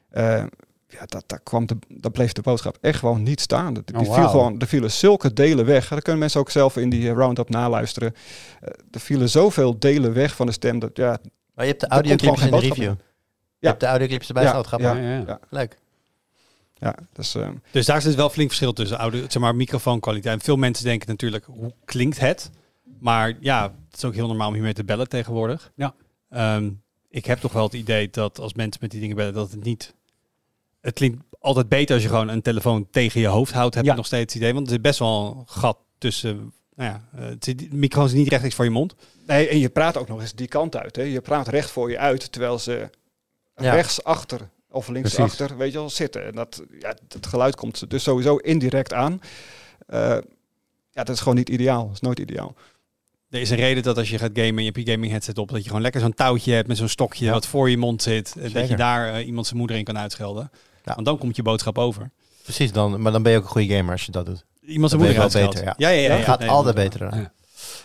Eh, ja, dat, daar kwam de, dat bleef de boodschap echt gewoon niet staan. Dat- Die Oh, viel gewoon, er vielen zulke delen weg. Daar kunnen mensen ook zelf in die eh, roundup naluisteren. Eh, er vielen zoveel delen weg van de stem. Dat, ja, Maar je hebt de komt audioclipjes in de review. Je hebt de audioclipjes erbij Ja, staan. Ja, ja. ja. Leuk. ja, dus, Dus daar zit wel flink verschil tussen oude, zeg maar, microfoonkwaliteit. En veel mensen denken natuurlijk, hoe klinkt het? Maar ja, het is ook heel normaal om hiermee te bellen tegenwoordig. Ja. Ehm, ik heb toch wel het idee dat als mensen met die dingen bellen, dat het niet... Het klinkt altijd beter als je gewoon een telefoon tegen je hoofd houdt, heb Ja. ik nog steeds het idee. Want er zit best wel een gat tussen... Nou ja, eh, het zit, de microfoon is niet rechtstreeks voor je mond. Nee, en je praat ook nog eens die kant uit. Hè. Je praat recht voor je uit, terwijl ze Ja. rechts achter of links Precies. achter, weet je wel, zitten. En dat, ja, het geluid komt dus sowieso indirect aan. Eh, ja, dat is gewoon niet ideaal. Dat is nooit ideaal. Er is een reden dat als je gaat gamen en je hebt je gaming headset op, dat je gewoon lekker zo'n touwtje hebt met zo'n stokje Ja. wat voor je mond zit. En dat je daar eh, iemand zijn moeder in kan uitschelden. Ja. Want dan komt je boodschap over. Precies, dan, maar dan ben je ook een goede gamer als je dat doet. Iemand zijn Dan moeder uitscheldt. beter, ja. Ja, ja, ja. Gaat Nee, altijd beter dan. Ja.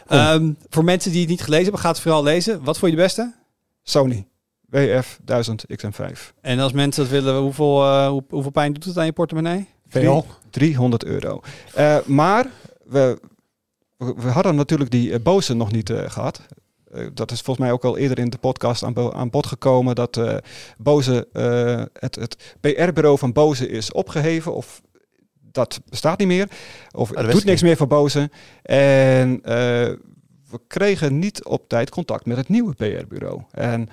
Ehm, voor mensen die het niet gelezen hebben, gaat het vooral lezen. Wat vond je de beste? Sony WF 1000 XM5. En als mensen dat willen, hoeveel, eh, hoe- hoeveel pijn doet het aan je portemonnee? Veel. 300 euro. Eh, maar we, we, hadden natuurlijk die eh, Bose nog niet eh, gehad. eh, dat is volgens mij ook al eerder in de podcast aan, aan bod gekomen, dat Boze, eh, het, het PR-bureau van Boze is opgeheven of dat bestaat niet meer. Of dat het doet ik niks meer voor Boze. En we kregen niet op tijd contact met het nieuwe PR-bureau. En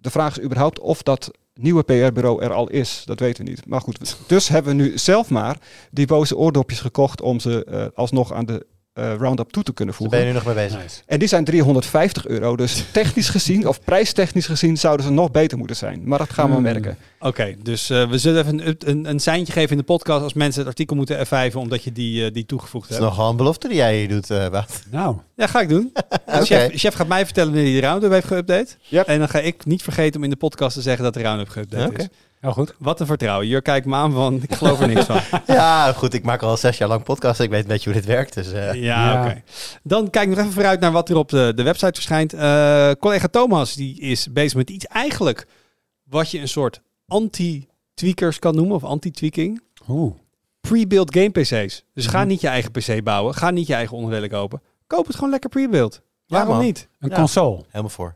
de vraag is überhaupt of dat nieuwe PR-bureau er al is. Dat weten we niet. Maar goed, dus hebben we nu zelf maar die boze oordopjes gekocht om ze alsnog aan de eh, Roundup toe te kunnen Daar voegen. ben je nu nog mee bezig. Nice. En die zijn 350 euro. Dus (laughs) technisch gezien, of prijstechnisch gezien, zouden ze nog beter moeten zijn. Maar dat gaan we Hmm. merken. Oké, dus eh, we zullen even een, een, een seintje geven in de podcast als mensen het artikel moeten F5 omdat je die, eh, die toegevoegd Dat is hebt. nogal een belofte die jij hier doet, eh Wout. Nou, Ja, ga ik doen. (laughs) Chef, chef gaat mij vertellen wanneer hij de Roundup heeft geüpdate. Yep. En dan ga ik niet vergeten om in de podcast te zeggen dat de Roundup geüpdate is. Heel goed. Wat een vertrouwen. Jur kijkt me aan van, ik geloof er niks van. (laughs) Ja, goed. Ik maak al zes jaar lang podcast. Ik weet een beetje hoe dit werkt. Dus, eh, Ja, Ja. oké. Dan kijk ik nog even vooruit naar wat er op de, de website verschijnt. Eh, collega Thomas die is bezig met iets eigenlijk wat je een soort anti-tweakers kan noemen of anti-tweaking. Oeh. Pre-built game PC's. Dus ga Mhm. niet je eigen PC bouwen. Ga niet je eigen onderdelen kopen. Koop het gewoon lekker pre-built. Waarom niet? Een Ja. console. helemaal voor.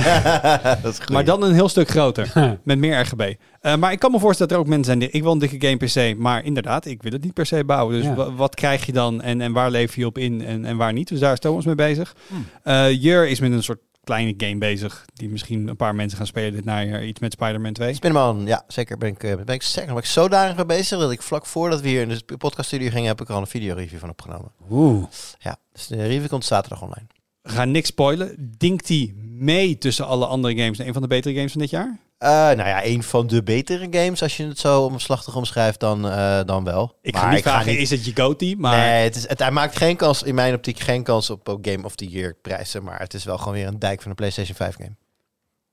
(laughs) dat is goed. Maar dan een heel stuk groter. (laughs) met meer RGB. Eh, maar ik kan me voorstellen dat er ook mensen zijn die... Ik wil een dikke game PC, maar inderdaad, ik wil het niet per se bouwen. Dus Ja. wat krijg je dan en, en waar leef je op in en, en waar niet? Dus daar is Thomas mee bezig. Hmm. Eh, Jur is met een soort kleine game bezig. Die misschien een paar mensen gaan spelen dit najaar. Iets met Spider-Man 2. Spiderman, ja, zeker. Ben ik, eh, ben ik zeker ben ik zodanig mee bezig dat ik vlak voordat we hier in de podcaststudio gingen, heb ik er al een videoreview van opgenomen. Oeh. Ja, dus de review komt zaterdag online. Gaan niks spoilen. Dinkt die mee tussen alle andere games een van de betere games van dit jaar? Eh, nou ja, een van de betere games, als je het zo omslachtig omschrijft, dan, eh, dan wel. Ik Maar ga niet vragen, niet- is het je goatee? Maar Nee, het is, het, hij maakt geen kans, in mijn optiek geen kans op op Game of the Year prijzen. Maar het is wel gewoon weer een dijk van een PlayStation 5 game.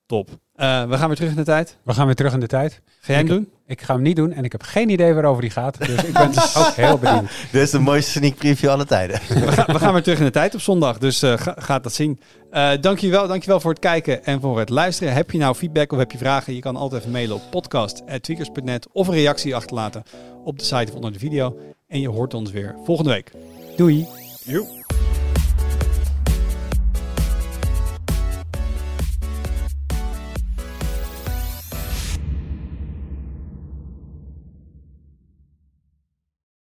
top. Eh, we gaan weer terug in de tijd. We gaan weer terug in de tijd. Ga jij hem Ik- doen? Ik ga hem niet doen en ik heb geen idee waarover die gaat. Dus ik ben (laughs) ook heel benieuwd. Dit is de mooiste sneak preview alle tijden. we, gaan, we gaan weer terug in de tijd op zondag, dus eh ga, gaat dat zien. Eh dankjewel, dankjewel voor het kijken en voor het luisteren. Heb je nou feedback of heb je vragen? Je kan altijd even mailen op podcast.tweakers.net of een reactie achterlaten op de site of onder de video. En je hoort ons weer volgende week. Doei. Joep.